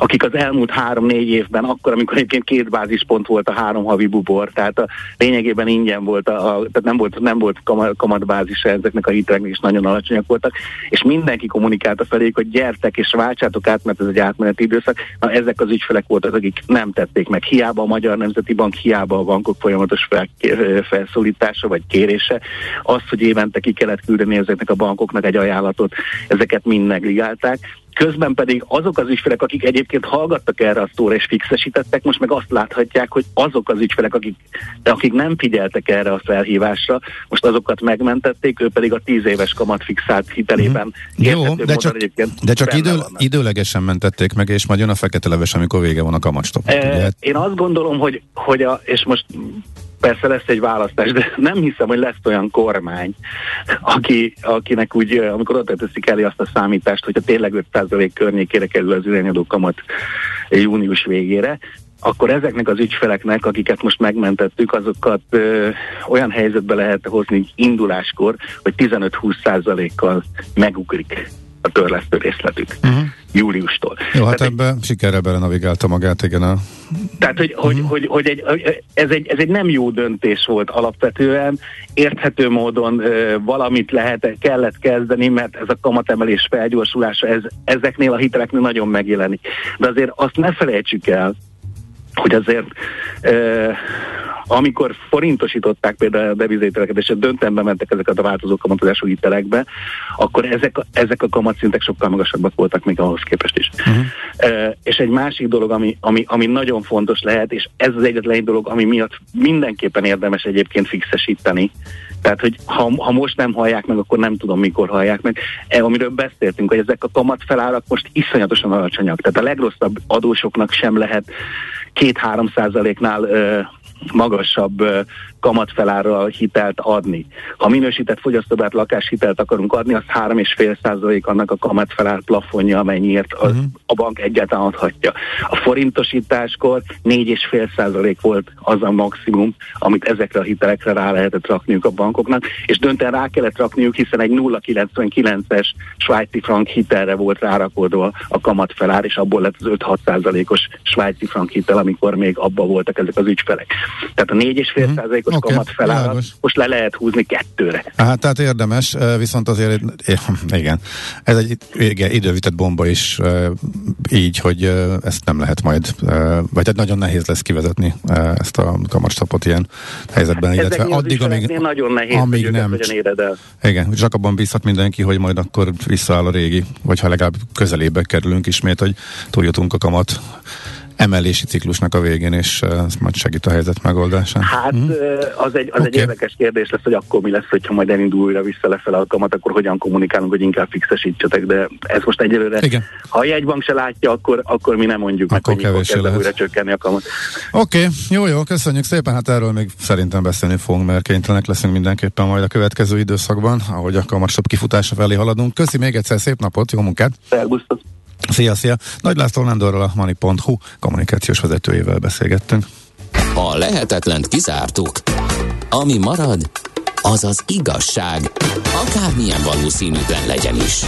akik az elmúlt három-négy évben, akkor, amikor egyébként két bázispont volt a három havi bubor, tehát a, lényegében ingyen volt, a, a, tehát nem volt, nem volt kamatbázis ezeknek a hiteleknek, is nagyon alacsonyak voltak, és mindenki kommunikálta felé, hogy gyertek és váltsátok át, mert ez egy átmeneti időszak. Na, ezek az ügyfelek voltak, akik nem tették meg. Hiába a Magyar Nemzeti Bank, hiába a bankok folyamatos fel, felszólítása vagy kérése, az, hogy évente ki kellett küldeni ezeknek a bankoknak egy ajánlatot, ezeket mind negligálták Közben pedig azok az ügyfelek, akik egyébként hallgattak erre a szóra és fixesítettek, most meg azt láthatják, hogy azok az ügyfelek, akik, de akik nem figyeltek erre a felhívásra, most azokat megmentették, ő pedig a tíz éves kamat fixált hitelében. Mm-hmm. Jó, de csak, de csak idő, időlegesen mentették meg, és majd jön a fekete leves, amikor vége van a kamatstop. E, én azt gondolom, hogy, hogy a, és most Persze lesz egy választás, de nem hiszem, hogy lesz olyan kormány, aki, akinek úgy, amikor oda teszik elé azt a számítást, hogyha tényleg 5% környékére kerül az irányadó kamat június végére, akkor ezeknek az ügyfeleknek, akiket most megmentettük, azokat ö, olyan helyzetbe lehet hozni induláskor, hogy 15-20 kal megugrik a törlesztő részletük uh-huh. Júliustól. Jó, hát tehát ebbe egy, sikerre belenavigálta magát, igen. A... Tehát, hogy, uh-huh. hogy, hogy, hogy egy, ez, egy, ez egy nem jó döntés volt alapvetően, érthető módon ö, valamit lehet, kellett kezdeni, mert ez a kamatemelés felgyorsulása ez, ezeknél a hiteleknél nagyon megjelenik. De azért azt ne felejtsük el, hogy azért ö, amikor forintosították például a devizételeket, és döntembe mentek ezeket a változó kamatozású hitelekbe, akkor ezek, ezek a kamatszintek sokkal magasabbak voltak még ahhoz képest is. Uh-huh. Uh, és egy másik dolog, ami, ami, ami nagyon fontos lehet, és ez az egyetlen egy dolog, ami miatt mindenképpen érdemes egyébként fixesíteni, tehát, hogy ha, ha most nem hallják meg, akkor nem tudom, mikor hallják meg. E, amiről beszéltünk, hogy ezek a kamatfelárak most iszonyatosan alacsonyak. Tehát a legrosszabb adósoknak sem lehet két-három százaléknál magasabb kamatfelárral hitelt adni. Ha minősített fogyasztóbát lakáshitelt akarunk adni, az 3,5% annak a kamatfelár plafonja, amennyiért a, uh-huh. a bank egyáltalán adhatja. A forintosításkor 4,5% volt az a maximum, amit ezekre a hitelekre rá lehetett rakniuk a bankoknak, és dönten rá kellett rakniuk, hiszen egy 0,99-es svájci frank hitelre volt rárakódva a kamatfelár, és abból lett az 5-6%-os svájci frank hitel, amikor még abba voltak ezek az ügyfelek. Tehát a 4,5%-os uh-huh. Okay. kamat felárat most le lehet húzni kettőre. Hát tehát érdemes, viszont azért igen, ez egy igen, idővitett bomba is így, hogy ezt nem lehet majd, vagy tehát nagyon nehéz lesz kivezetni ezt a kamatstopot ilyen helyzetben, hát illetve addig, amíg, nagyon nehéz, amíg nem. El. Igen, csak abban bízhat mindenki, hogy majd akkor visszaáll a régi, vagy ha legalább közelébe kerülünk ismét, hogy túljutunk a kamat emelési ciklusnak a végén, és ez majd segít a helyzet megoldásán. Hát mm. az, egy, az okay. egy érdekes kérdés lesz, hogy akkor mi lesz, hogyha majd elindul újra vissza lefele a kamat, akkor hogyan kommunikálunk, hogy inkább fixesítsetek, de ez most egyelőre, Igen. ha a jegybank se látja, akkor, akkor mi nem mondjuk akkor meg, hogy mikor újra csökkenni a kamat. Oké, okay. jó, jó, köszönjük szépen, hát erről még szerintem beszélni fogunk, mert kénytelenek leszünk mindenképpen majd a következő időszakban, ahogy a kamatstop kifutása felé haladunk. Köszi még egyszer, szép napot, jó munkát! Szervusztok! Szia, szia! Nagy László Nándorral a Money.hu kommunikációs vezetőjével beszélgettünk. A lehetetlent kizártuk. Ami marad, azaz igazság, akármilyen valószínűtlen legyen is.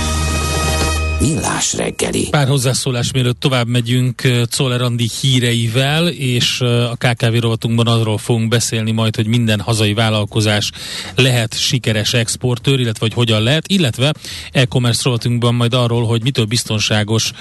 Millás reggeli. Pár hozzászólás, mielőtt tovább megyünk Czoller Andi híreivel, és a KKV rovatunkban arról fogunk beszélni majd, hogy minden hazai vállalkozás lehet sikeres exportőr, illetve hogy hogyan lehet, illetve e-commerce rovatunkban majd arról, hogy mitől biztonságos,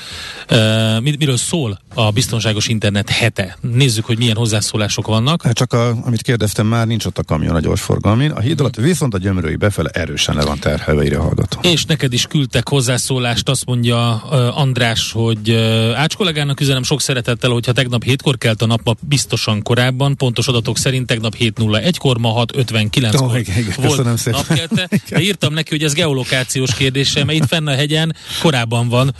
uh, miről szól a biztonságos internet hete. Nézzük, hogy milyen hozzászólások vannak. Hát csak a, amit kérdeztem már, nincs ott a kamion a gyorsforgalmin. A híd alatt viszont a gyömrői befele erősen le van terhelve, hallgató. És neked is küldtek hozzászólást, azt mondja uh, András, hogy uh, Ács kollégának üzenem sok szeretettel, hogyha tegnap hétkor kelt a nap, biztosan korábban, pontos adatok szerint tegnap 7.01-kor, ma 6.59-kor oh, igen, igen, volt napkelte. De írtam neki, hogy ez geolokációs kérdése, mert itt fenn a hegyen korábban van.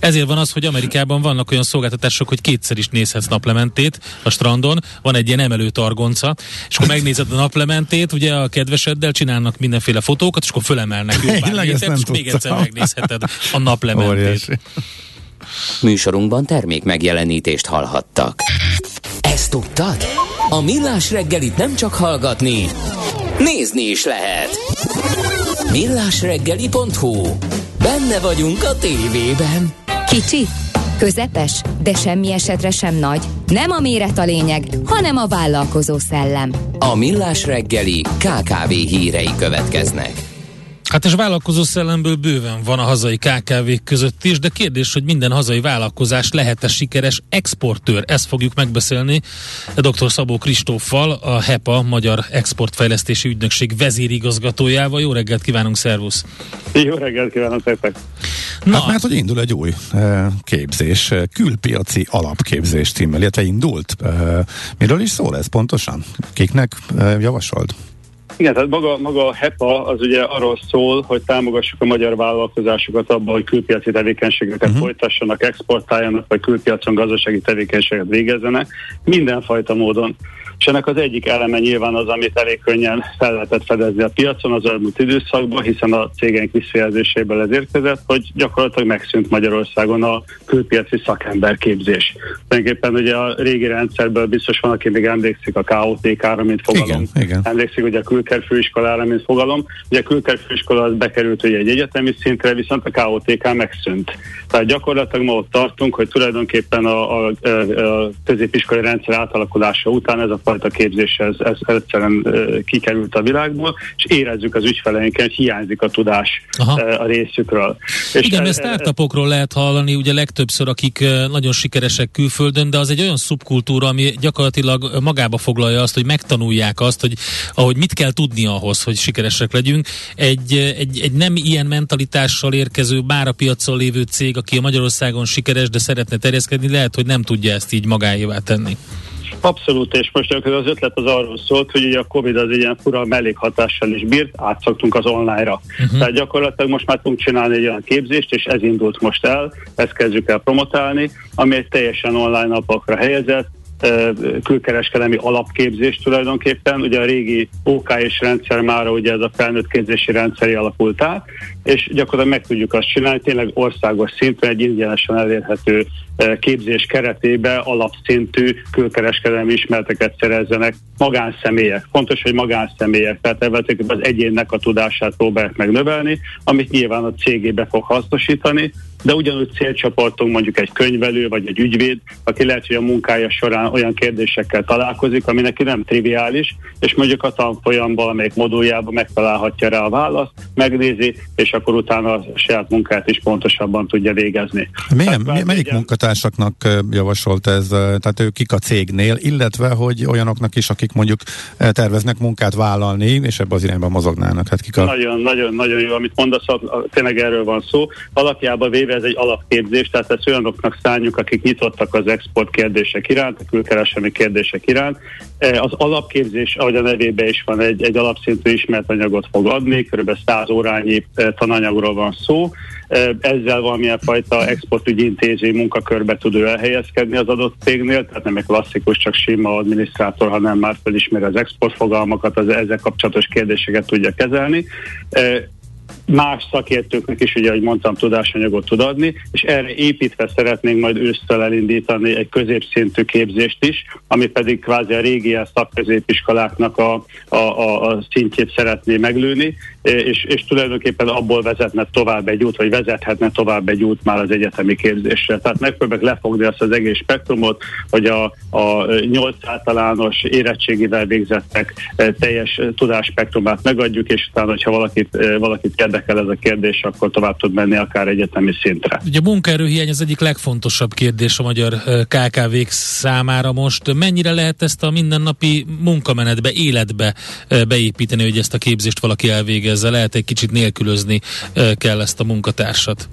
Ezért van az, hogy Amerikában vannak olyan szolgáltatások, hogy kétszer is nézhetsz naplementét a strandon, van egy ilyen emelő targonca, és akkor megnézed a naplementét, ugye a kedveseddel csinálnak mindenféle fotókat, és akkor fölemelnek jó pár métert, és még egyszer megnézheted a naplementét. Óriási. Műsorunkban termék megjelenítést hallhattak. Ezt tudtad? A Millás reggelit nem csak hallgatni, nézni is lehet. Millásreggeli.hu Benne vagyunk a tévében. Kicsi, közepes, de semmi esetre sem nagy. Nem a méret a lényeg, hanem a vállalkozó szellem. A Millás reggeli KKV hírei következnek. Hát és vállalkozó szellemből bőven van a hazai kkv között is, de kérdés, hogy minden hazai vállalkozás lehet-e sikeres exportőr? Ezt fogjuk megbeszélni dr. Szabó Kristóffal, a HEPA Magyar Exportfejlesztési Ügynökség vezérigazgatójával. Jó reggelt kívánunk, szervusz! Jó reggelt kívánok szépen! Na, hát mert hogy indul egy új e, képzés, külpiaci alapképzés címmel, illetve indult. E, miről is szól ez pontosan? Kiknek e, javasolt? Igen, tehát maga, maga a HEPA az ugye arról szól, hogy támogassuk a magyar vállalkozásokat abban, hogy külpiaci tevékenységeket uh-huh. folytassanak, exportáljanak, vagy külpiacon gazdasági tevékenységet végezzenek, mindenfajta módon. És ennek az egyik eleme nyilván az, amit elég könnyen fel lehetett fedezni a piacon az elmúlt időszakban, hiszen a cégeink visszajelzéséből ez érkezett, hogy gyakorlatilag megszűnt Magyarországon a külpiaci szakemberképzés. Tulajdonképpen ugye a régi rendszerből biztos van, aki még emlékszik a KOTK-ra, mint fogalom. Igen, igen. Emlékszik ugye a külker főiskolára, mint fogalom. Ugye a külker főiskola az bekerült ugye egy egyetemi szintre, viszont a KOTK megszűnt. Tehát gyakorlatilag ma ott tartunk, hogy tulajdonképpen a, a, a középiskolai rendszer átalakulása után ez a fajta képzés ez, ez egyszerűen kikerült a világból, és érezzük az ügyfeleinken, hogy hiányzik a tudás Aha. a részükről. És Igen, mert startupokról lehet hallani, ugye legtöbbször, akik nagyon sikeresek külföldön, de az egy olyan szubkultúra, ami gyakorlatilag magába foglalja azt, hogy megtanulják azt, hogy ahogy mit kell tudni ahhoz, hogy sikeresek legyünk. Egy, egy, egy nem ilyen mentalitással érkező, bár a piacon lévő cég, aki a Magyarországon sikeres, de szeretne terjeszkedni, lehet, hogy nem tudja ezt így magáévá tenni. Abszolút, és most az ötlet az arról szólt, hogy ugye a Covid az ilyen fura mellékhatással is bírt, átszoktunk az online-ra. Uh-huh. Tehát gyakorlatilag most már tudunk csinálni egy olyan képzést, és ez indult most el, ezt kezdjük el promotálni, ami egy teljesen online napokra helyezett, külkereskedelmi alapképzés tulajdonképpen. Ugye a régi OK és rendszer már ugye ez a felnőtt képzési rendszeri alakult át, és gyakorlatilag meg tudjuk azt csinálni, tényleg országos szinten egy ingyenesen elérhető képzés keretébe alapszintű külkereskedelmi ismereteket szerezzenek magánszemélyek. Fontos, hogy magánszemélyek, tehát ebben az egyénnek a tudását próbálják megnövelni, amit nyilván a cégébe fog hasznosítani, de ugyanúgy célcsoportunk mondjuk egy könyvelő vagy egy ügyvéd, aki lehet, hogy a munkája során olyan kérdésekkel találkozik, ami neki nem triviális, és mondjuk a tanfolyamban, amelyik moduljában megtalálhatja rá a választ, megnézi, és akkor utána a saját munkát is pontosabban tudja végezni. Milyen, tehát, melyik ugye, munkatársaknak javasolt ez, tehát ők kik a cégnél, illetve hogy olyanoknak is, akik mondjuk terveznek munkát vállalni, és ebbe az irányba mozognának? Hát kik a... Nagyon, nagyon, nagyon jó, amit mondasz, tényleg erről van szó. Alapjában véve ez egy alapképzés, tehát ezt olyanoknak szálljuk, akik nyitottak az export kérdések iránt, a külkereskedelmi kérdések iránt. E, az alapképzés, ahogy a nevében is van, egy, egy alapszintű ismert anyagot fog adni, kb. 100 órányi e, tananyagról van szó. E, ezzel valamilyen fajta exportügyi intéző munkakörbe tud ő elhelyezkedni az adott cégnél, tehát nem egy klasszikus, csak sima adminisztrátor, hanem már felismeri az exportfogalmakat, az ezzel kapcsolatos kérdéseket tudja kezelni más szakértőknek is, ugye, ahogy mondtam, tudásanyagot tud adni, és erre építve szeretnénk majd ősztel elindítani egy középszintű képzést is, ami pedig kvázi a régi szakközépiskoláknak a, a, a, a szintjét szeretné meglőni, és, és tulajdonképpen abból vezetne tovább egy út, vagy vezethetne tovább egy út már az egyetemi képzésre. Tehát megpróbáljuk lefogni azt az egész spektrumot, hogy a, a 8 általános érettségivel végzettek teljes tudásspektrumát megadjuk, és utána, hogyha valakit, valakit érdekel ez a kérdés, akkor tovább tud menni akár egyetemi szintre. Ugye a munkaerőhiány az egyik legfontosabb kérdés a magyar KKV-k számára most. Mennyire lehet ezt a mindennapi munkamenetbe, életbe beépíteni, hogy ezt a képzést valaki elvégezze? Lehet egy kicsit nélkülözni kell ezt a munkatársat?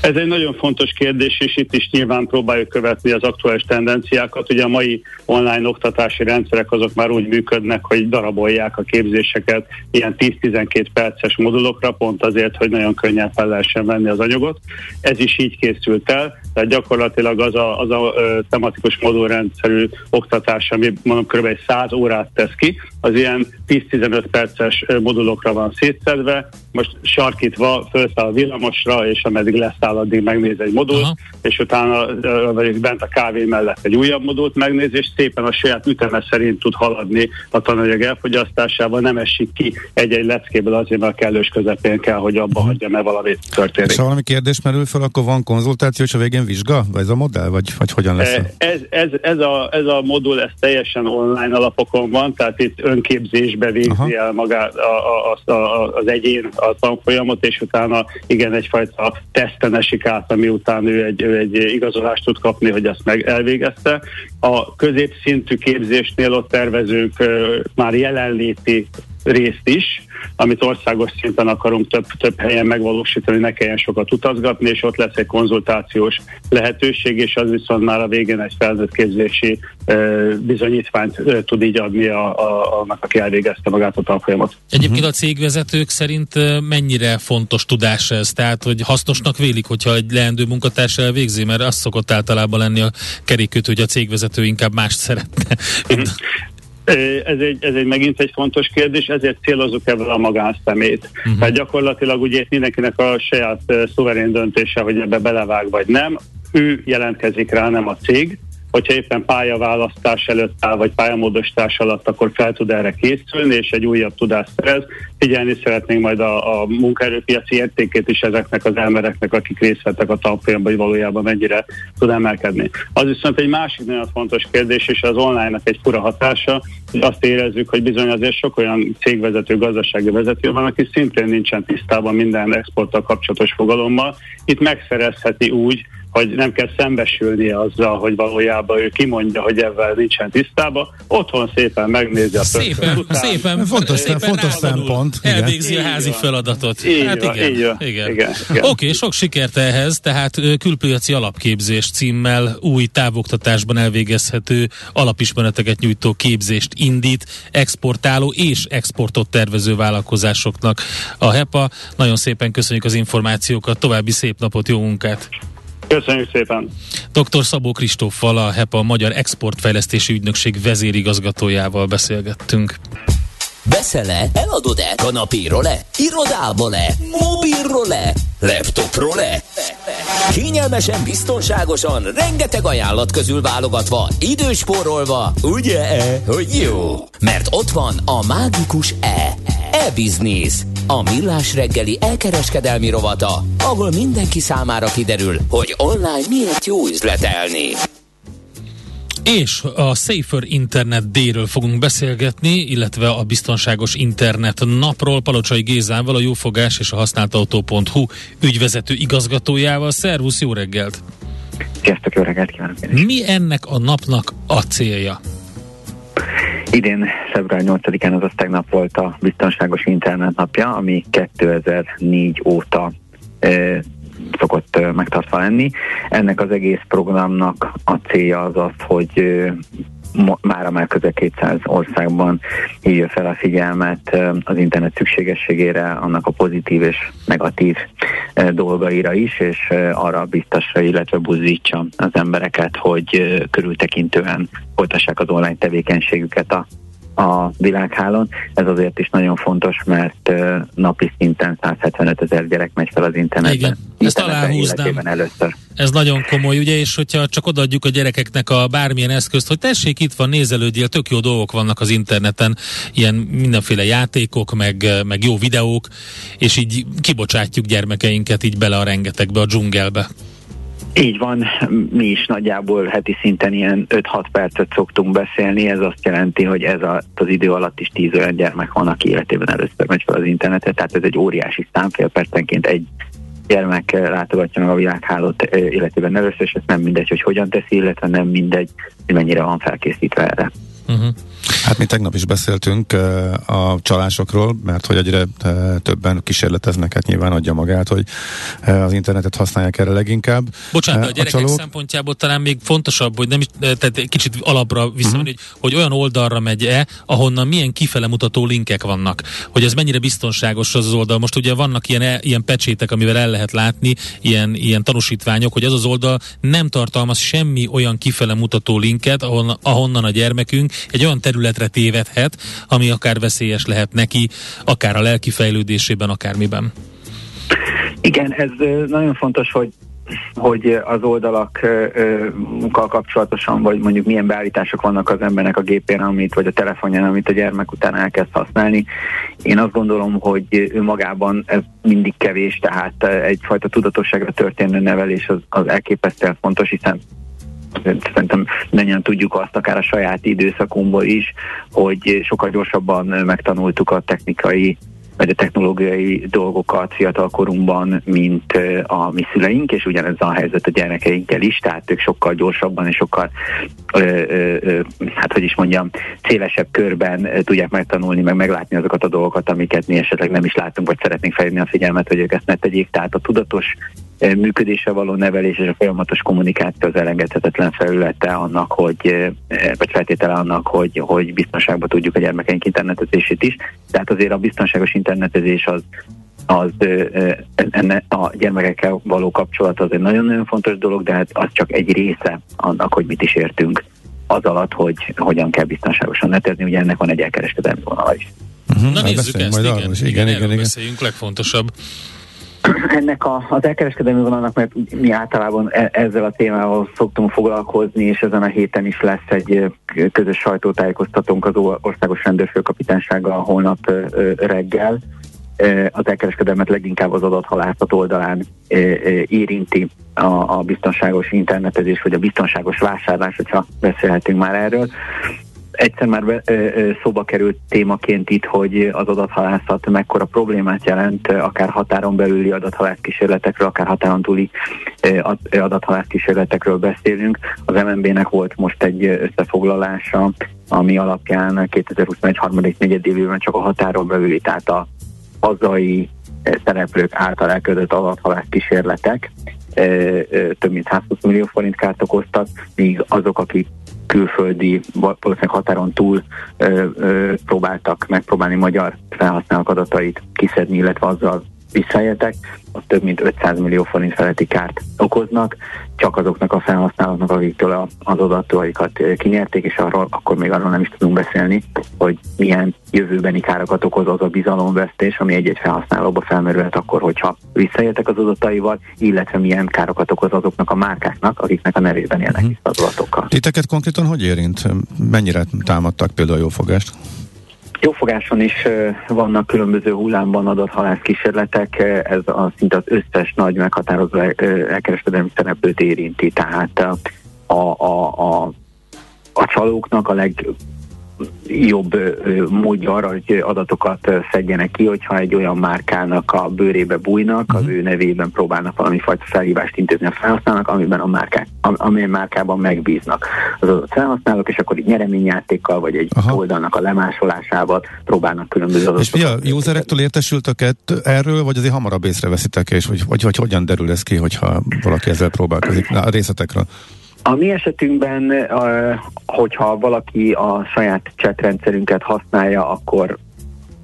Ez egy nagyon fontos kérdés, és itt is nyilván próbáljuk követni az aktuális tendenciákat. Ugye a mai online oktatási rendszerek azok már úgy működnek, hogy darabolják a képzéseket ilyen 10-12 perces modulokra, pont azért, hogy nagyon könnyen fel lehessen venni az anyagot. Ez is így készült el, tehát gyakorlatilag az a, az a ö, tematikus modulrendszerű oktatás, ami mondom kb. 100 órát tesz ki, az ilyen 10-15 perces modulokra van szétszedve, most sarkítva felszáll a villamosra, és ameddig leszáll, addig megnéz egy modult, Aha. és utána vagy bent a kávé mellett egy újabb modult megnéz, és szépen a saját üteme szerint tud haladni a tananyag elfogyasztásával, nem esik ki egy-egy leckéből azért, mert a kellős közepén kell, hogy abba uh-huh. hagyja, mert valami történik. És ha valami kérdés merül fel, akkor van konzultáció, és a végén vizsga? Vagy ez a modell? Vagy, vagy hogyan lesz? Ez, ez, ez, a, ez a modul, ez teljesen online alapokon van, tehát itt önképzésbe végzi Aha. el magát a, a, a, az egyén a tanfolyamot, és utána igen, egyfajta teszten esik át, ami után ő egy, ő egy igazolást tud kapni, hogy ezt meg elvégezte. A középszintű képzésnél ott tervezünk már jelenléti részt is, amit országos szinten akarunk több, több helyen megvalósítani, ne kelljen sokat utazgatni, és ott lesz egy konzultációs lehetőség, és az viszont már a végén egy felnőtt képzési bizonyítványt tud így adni a, a, annak, aki elvégezte magát a tanfolyamot. Egyébként a cégvezetők szerint mennyire fontos tudás ez? Tehát, hogy hasznosnak vélik, hogyha egy leendő munkatárs elvégzi, mert az szokott általában lenni a kerékötő, hogy a cégvezető inkább mást szeretne. Mhm. Ez egy, ez egy megint egy fontos kérdés, ezért célozunk ebből a magánszemét. Uh-huh. Tehát gyakorlatilag ugye mindenkinek a saját szuverén döntése, hogy ebbe belevág vagy nem, ő jelentkezik rá, nem a cég, hogyha éppen pályaválasztás előtt áll, vagy pályamódosítás alatt, akkor fel tud erre készülni, és egy újabb tudást szerez. Figyelni szeretnénk majd a, a munkaerőpiaci értékét is ezeknek az elmereknek, akik részt vettek a tanfolyamban, hogy valójában mennyire tud emelkedni. Az viszont egy másik nagyon fontos kérdés, és az online-nak egy fura hatása, hogy azt érezzük, hogy bizony azért sok olyan cégvezető, gazdasági vezető van, aki szintén nincsen tisztában minden exporttal kapcsolatos fogalommal. Itt megszerezheti úgy, hogy nem kell szembesülnie azzal, hogy valójában ő kimondja, hogy ebben nincsen tisztában. Otthon szépen megnézi a Szépen, után. szépen, fontos, szépen fontos szempont. Elvégzi igen. a házi van. feladatot. Így hát van, igen, így van. igen. igen, igen. Oké, okay, sok sikert ehhez, tehát külpiaci alapképzés címmel új távoktatásban elvégezhető alapismereteket nyújtó képzést indít exportáló és exportot tervező vállalkozásoknak. A HEPA, nagyon szépen köszönjük az információkat, további szép napot, jó munkát! Köszönjük szépen! Dr. Szabó Kristóffal, a HEPA Magyar Exportfejlesztési Ügynökség vezérigazgatójával beszélgettünk. Veszel-e? Eladod-e? Kanapéról-e? Irodából-e? Mobilról-e? Laptopról-e? Kényelmesen, biztonságosan, rengeteg ajánlat közül válogatva, időspórolva, ugye-e, hogy jó? Mert ott van a mágikus E. E-Business. A millás reggeli elkereskedelmi rovata, ahol mindenki számára kiderül, hogy online miért jó üzletelni. És a Safer Internet D-ről fogunk beszélgetni, illetve a Biztonságos Internet napról Palocsai Gézával, a Jófogás és a használtautó.hu ügyvezető igazgatójával. Szervusz, jó reggelt! Sziasztok, jó reggelt kívánok! Mi ennek a napnak a célja? Idén február 8-án, azaz tegnap volt a Biztonságos Internet napja, ami 2004 óta e, szokott megtartva lenni. Ennek az egész programnak a célja az az, hogy már már közel 200 országban hívja fel a figyelmet az internet szükségességére, annak a pozitív és negatív dolgaira is, és arra biztosra, illetve buzdítsa az embereket, hogy körültekintően folytassák az online tevékenységüket a a világhálón. Ez azért is nagyon fontos, mert napi szinten 175 ezer gyerek megy fel az internetben. Igen, ezt aláhúznám. Először. Ez nagyon komoly, ugye, és hogyha csak odaadjuk a gyerekeknek a bármilyen eszközt, hogy tessék, itt van, nézelődjél, tök jó dolgok vannak az interneten, ilyen mindenféle játékok, meg, meg jó videók, és így kibocsátjuk gyermekeinket így bele a rengetegbe, a dzsungelbe. Így van, mi is nagyjából heti szinten ilyen 5-6 percet szoktunk beszélni, ez azt jelenti, hogy ez a, az idő alatt is 10 olyan gyermek van, aki életében először megy fel az internetet, tehát ez egy óriási szám, fél percenként egy gyermek látogatja meg a világhálót életében először, és ez nem mindegy, hogy hogyan teszi, illetve nem mindegy, hogy mennyire van felkészítve erre. Uh-huh. Hát mi tegnap is beszéltünk a csalásokról, mert hogy egyre többen kísérleteznek, hát nyilván adja magát, hogy az internetet használják erre leginkább. Bocsánat, a, a gyerekek csalók. szempontjából talán még fontosabb, hogy nem is, tehát kicsit alapra visszamenni, uh-huh. hogy, hogy olyan oldalra megy-e, ahonnan milyen kifele mutató linkek vannak, hogy ez mennyire biztonságos az, az oldal. Most ugye vannak ilyen, e, ilyen pecsétek, amivel el lehet látni, ilyen, ilyen tanúsítványok, hogy az az oldal nem tartalmaz semmi olyan kifele mutató linket, ahonnan, ahonnan a gyermekünk egy olyan területre tévedhet, ami akár veszélyes lehet neki, akár a lelki fejlődésében, akármiben. Igen, ez nagyon fontos, hogy hogy az oldalakkal kapcsolatosan, vagy mondjuk milyen beállítások vannak az embernek a gépén, amit, vagy a telefonján, amit a gyermek után elkezd használni. Én azt gondolom, hogy önmagában ez mindig kevés, tehát egyfajta tudatosságra történő nevelés az, az elképesztően fontos, hiszen szerintem mindannyian tudjuk azt, akár a saját időszakunkból is, hogy sokkal gyorsabban megtanultuk a technikai vagy a technológiai dolgokat fiatalkorunkban, mint a mi szüleink, és ugyanez a helyzet a gyermekeinkkel is, tehát ők sokkal gyorsabban és sokkal, ö, ö, ö, hát hogy is mondjam, szélesebb körben tudják megtanulni, meg meglátni azokat a dolgokat, amiket mi esetleg nem is látunk, vagy szeretnénk felhívni a figyelmet, hogy ők ezt ne tegyék. Tehát a tudatos működése való nevelés és a folyamatos kommunikáció az elengedhetetlen felülete annak, hogy, vagy feltétele annak, hogy, hogy biztonságban tudjuk a gyermekeink internetezését is. Tehát azért a biztonságos internetezés az, az enne, a gyermekekkel való kapcsolat az egy nagyon-nagyon fontos dolog, de hát az csak egy része annak, hogy mit is értünk az alatt, hogy hogyan kell biztonságosan netezni, ugye ennek van egy elkereskedelmi vonala is. Uh-huh, Na nézzük ezt, igen, igen, igen, igen, igen. beszéljünk, legfontosabb ennek a, az elkereskedelmi vonalnak, mert mi általában e, ezzel a témával szoktunk foglalkozni, és ezen a héten is lesz egy közös sajtótájékoztatónk az Országos Rendőrfőkapitánysággal holnap reggel. Az elkereskedelmet leginkább az adathalászat oldalán érinti a, a biztonságos internetezés, vagy a biztonságos vásárlás, hogyha beszélhetünk már erről egyszer már be, szóba került témaként itt, hogy az adathalászat mekkora problémát jelent, akár határon belüli adathalász kísérletekről, akár határon túli adathalász kísérletekről beszélünk. Az MNB-nek volt most egy összefoglalása, ami alapján 2021 harmadik negyedévében csak a határon belüli, tehát a hazai szereplők által elkövetett adathalász kísérletek több mint 120 millió forint kárt okoztak, míg azok, akik külföldi, valószínűleg határon túl ö, ö, próbáltak megpróbálni magyar felhasználók adatait kiszedni, illetve azzal visszaéltek, az több mint 500 millió forint feletti kárt okoznak, csak azoknak a felhasználóknak, akiktől az adataikat kinyerték, és arról akkor még arról nem is tudunk beszélni, hogy milyen jövőbeni károkat okoz az a bizalomvesztés, ami egy-egy felhasználóba felmerülhet akkor, hogyha visszaéltek az adataival, illetve milyen károkat okoz azoknak a márkáknak, akiknek a nevében élnek uh-huh. az adatokkal. Titeket konkrétan hogy érint? Mennyire támadtak például a jófogást? Jófogáson is vannak különböző hullámban adott halász kísérletek, ez a, szinte az összes nagy meghatározó elkereskedelmi szereplőt érinti, tehát a, a, a, a csalóknak a leg jobb módja arra, hogy adatokat szedjenek ki, hogyha egy olyan márkának a bőrébe bújnak, az mhm. ő nevében próbálnak valami fajta felhívást intézni a felhasználók, amiben a márkák, amilyen márkában megbíznak az adott felhasználók, és akkor így nyereményjátékkal, vagy egy Aha. oldalnak a lemásolásával próbálnak különböző adatokat. És mi a userektől értesültök erről, vagy azért hamarabb észreveszitek, és vagy, vagy, vagy hogyan derül ez ki, hogyha valaki ezzel próbálkozik a részletekről? A mi esetünkben, hogyha valaki a saját chatrendszerünket használja, akkor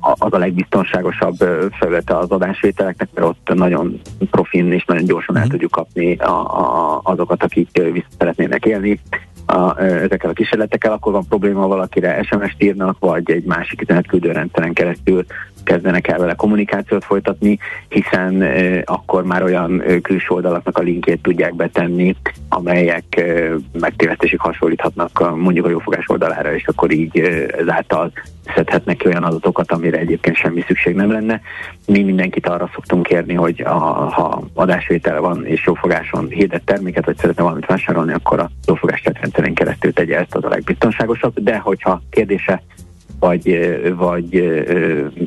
az a legbiztonságosabb felülete az adásvételeknek, mert ott nagyon profin és nagyon gyorsan el mhm. tudjuk kapni a, a, azokat, akik vissza szeretnének élni a, ezekkel a kísérletekkel, akkor van probléma valakire SMS-t írnak, vagy egy másik üzenetküldő rendszeren keresztül kezdenek el vele kommunikációt folytatni, hiszen akkor már olyan külső oldalaknak a linkjét tudják betenni, amelyek megtévesztésig hasonlíthatnak mondjuk a jófogás oldalára, és akkor így ezáltal szedhetnek ki olyan adatokat, amire egyébként semmi szükség nem lenne. Mi mindenkit arra szoktunk kérni, hogy a, ha adásvétel van és jófogáson hirdett terméket, vagy szeretne valamit vásárolni, akkor a jófogás rendszerén keresztül tegye ezt az a legbiztonságosabb, de hogyha kérdése vagy, vagy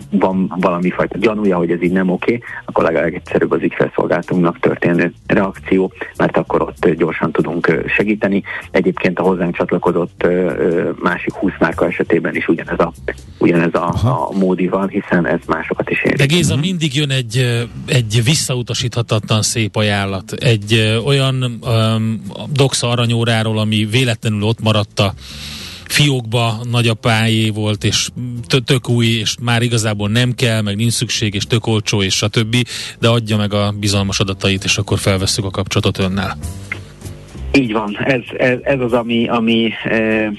van valami fajta gyanúja, hogy ez így nem oké, akkor a legegyszerűbb az ügyfelszolgáltunknak történő reakció, mert akkor ott gyorsan tudunk segíteni. Egyébként a hozzánk csatlakozott másik 20 márka esetében is ugyanez a, ugyanez a, a módi van, hiszen ez másokat is érint. De Géza, mhm. mindig jön egy, egy visszautasíthatatlan szép ajánlat. Egy olyan um, doxa aranyóráról, ami véletlenül ott maradt a fiókba nagyapájé volt, és tök új, és már igazából nem kell, meg nincs szükség, és tök olcsó, és a többi, de adja meg a bizalmas adatait, és akkor felveszük a kapcsolatot önnel. Így van, ez, ez, ez az, ami, ami e,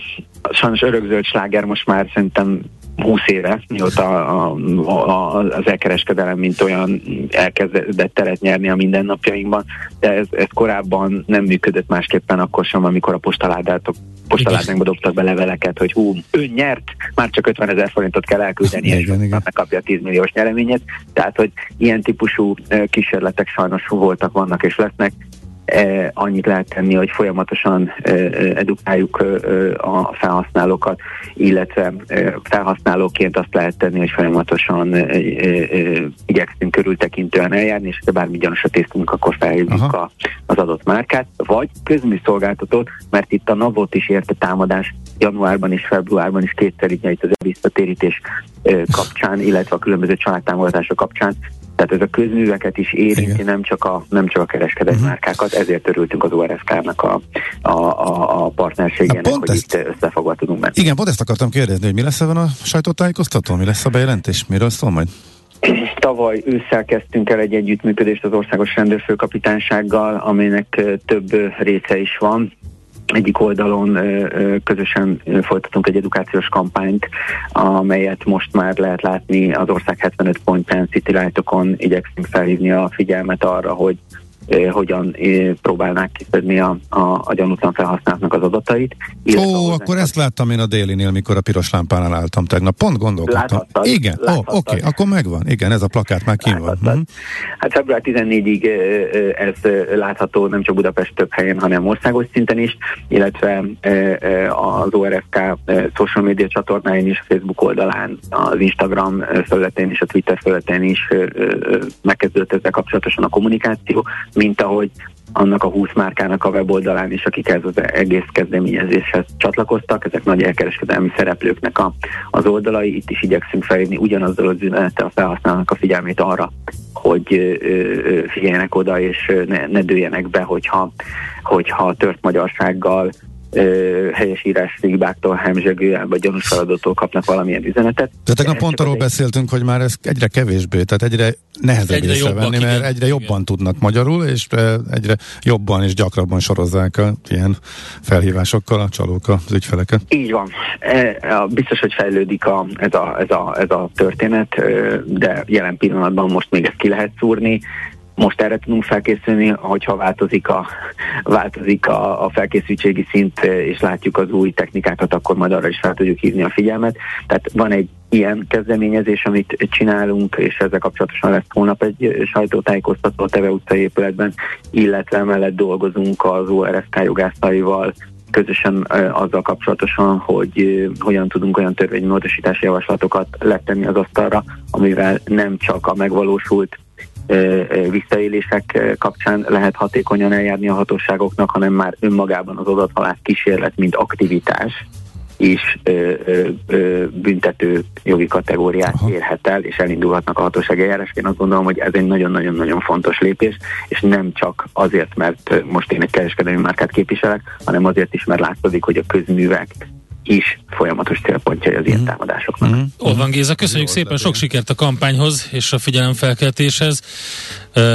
sajnos örökzöld sláger most már szerintem 20 éve, mióta a, a, az elkereskedelem mint olyan elkezdett teret nyerni a mindennapjainkban, de ez, ez korábban nem működött másképpen akkor sem, amikor a postaládátok postaládánkba dobtak be leveleket, hogy hú, ön nyert, már csak 50 ezer forintot kell elküldeni, igen, és igen. megkapja a 10 milliós nyereményet. Tehát, hogy ilyen típusú kísérletek sajnos voltak, vannak és lesznek, annyit lehet tenni, hogy folyamatosan eh, edukáljuk eh, a felhasználókat, illetve eh, felhasználóként azt lehet tenni, hogy folyamatosan eh, eh, igyekszünk körültekintően eljárni, és ha bármi gyanús a tésztunk, akkor felhívjuk a, az adott márkát, vagy közműszolgáltatót, mert itt a NAVOT is érte támadás januárban és februárban is kétszer így az visszatérítés eh, kapcsán, illetve a különböző családtámogatások kapcsán tehát ez a közműveket is érinti, Igen. nem csak a, nem csak a kereskedett uh-huh. márkákat, ezért örültünk az ORSK-nak a, a, a, a partnerségének, hogy ezt, itt összefogva tudunk menni. Igen, pont ezt akartam kérdezni, hogy mi lesz ebben a sajtótájékoztató, mi lesz a bejelentés, miről szól majd? Tavaly ősszel kezdtünk el egy együttműködést az Országos Rendőrfőkapitánysággal, aminek több része is van egyik oldalon közösen folytatunk egy edukációs kampányt, amelyet most már lehet látni az ország 75 pontján, City Light-okon igyekszünk felhívni a figyelmet arra, hogy hogyan próbálnák kiszedni a, a, a gyanútlan felhasználóknak az adatait. Ó, akkor ezt láttam én a délinél, mikor a piros lámpánál álltam tegnap. Pont gondolkodtam. Láthattad, Igen, ó, oké, okay, akkor megvan. Igen, ez a plakát már kim van. Mm. Hát február 14-ig ez látható nem csak Budapest több helyen, hanem országos szinten is, illetve az ORFK social media csatornáin is, a Facebook oldalán, az Instagram felületén és a Twitter felületén is megkezdődött ezzel kapcsolatosan a kommunikáció mint ahogy annak a 20 márkának a weboldalán is, akik ez az egész kezdeményezéshez csatlakoztak, ezek nagy elkereskedelmi szereplőknek a, az oldalai, itt is igyekszünk felhívni ugyanazzal az üzenettel a felhasználónak a figyelmét arra, hogy ö, ö, figyeljenek oda és ne, ne dőljenek be, hogyha, hogyha tört magyarsággal helyesírás hibáktól, hemzsegő vagy gyanús feladattól kapnak valamilyen üzenetet. De tegnap pont arról beszéltünk, hogy már ez egyre kevésbé, tehát egyre nehezebb egyre észrevenni, mert egyre jobban igen. tudnak magyarul, és egyre jobban és gyakrabban sorozzák a ilyen felhívásokkal a csalók az ügyfeleket. Így van. Biztos, hogy fejlődik a, ez, a, ez, a, ez a történet, de jelen pillanatban most még ezt ki lehet szúrni most erre tudunk felkészülni, hogyha változik a, változik a, a felkészültségi szint, és látjuk az új technikákat, akkor majd arra is fel tudjuk hívni a figyelmet. Tehát van egy ilyen kezdeményezés, amit csinálunk, és ezzel kapcsolatosan lesz hónap egy sajtótájékoztató a Teve utcai épületben, illetve mellett dolgozunk az ORSK jogászaival, közösen azzal kapcsolatosan, hogy hogyan tudunk olyan törvénymódosítási javaslatokat letenni az asztalra, amivel nem csak a megvalósult visszaélések kapcsán lehet hatékonyan eljárni a hatóságoknak, hanem már önmagában az adathalász kísérlet, mint aktivitás is ö, ö, ö, büntető jogi kategóriát Aha. érhet el, és elindulhatnak a hatóság eljárás. Én azt gondolom, hogy ez egy nagyon-nagyon-nagyon fontos lépés, és nem csak azért, mert most én egy kereskedelmi márkát képviselek, hanem azért is, mert látszik, hogy a közművek is folyamatos célpontjai az ilyen mhm. támadásoknak. Mm-hmm. van Géza, köszönjük Jó, szépen, sok sikert a kampányhoz és a figyelemfelkeltéshez.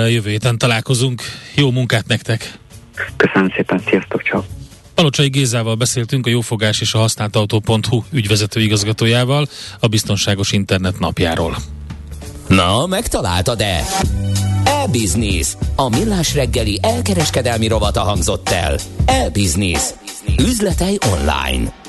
Jövő héten találkozunk. Jó munkát nektek! Köszönöm szépen, sziasztok, csak! Palocsai Gézával beszéltünk a Jófogás és a használt autó.hu ügyvezető igazgatójával a Biztonságos Internet napjáról. Na, megtaláltad-e? E-Business. A millás reggeli elkereskedelmi rovata hangzott el. E-Business. Üzletei online.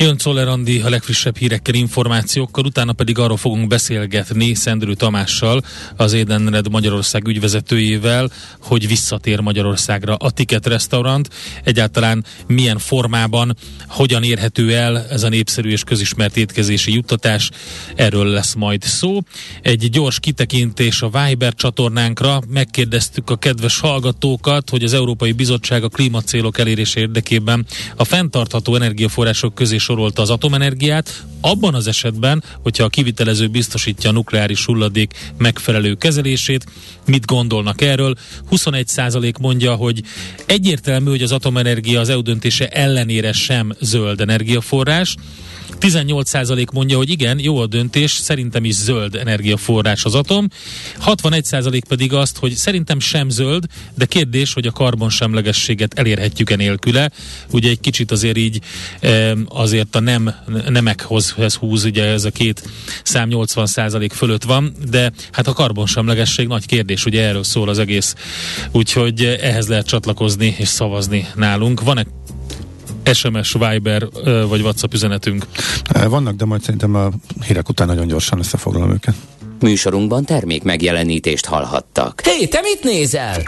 Jön Czoller Andi a legfrissebb hírekkel, információkkal, utána pedig arról fogunk beszélgetni Szendrő Tamással, az Édenred Magyarország ügyvezetőjével, hogy visszatér Magyarországra a Ticket Restaurant. Egyáltalán milyen formában, hogyan érhető el ez a népszerű és közismert étkezési juttatás, erről lesz majd szó. Egy gyors kitekintés a Viber csatornánkra, megkérdeztük a kedves hallgatókat, hogy az Európai Bizottság a klímacélok elérése érdekében a fenntartható energiaforrások közé sorolta az atomenergiát, abban az esetben, hogyha a kivitelező biztosítja a nukleáris hulladék megfelelő kezelését, mit gondolnak erről? 21% mondja, hogy egyértelmű, hogy az atomenergia az EU döntése ellenére sem zöld energiaforrás, 18% mondja, hogy igen, jó a döntés, szerintem is zöld energiaforrás az atom. 61% pedig azt, hogy szerintem sem zöld, de kérdés, hogy a karbonsemlegességet elérhetjük-e nélküle. Ugye egy kicsit azért így azért a nem, nemekhoz húz, ugye ez a két szám 80% fölött van, de hát a karbonsemlegesség nagy kérdés, ugye erről szól az egész. Úgyhogy ehhez lehet csatlakozni és szavazni nálunk. Van-e SMS, Viber vagy WhatsApp üzenetünk? Vannak, de majd szerintem a hírek után nagyon gyorsan összefoglalom őket. Műsorunkban termék megjelenítést hallhattak. Hé, hey, te mit nézel?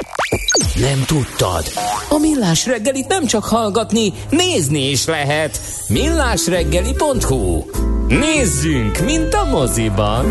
Nem tudtad? A Millás reggelit nem csak hallgatni, nézni is lehet. millásreggeli.hu Nézzünk, mint a moziban!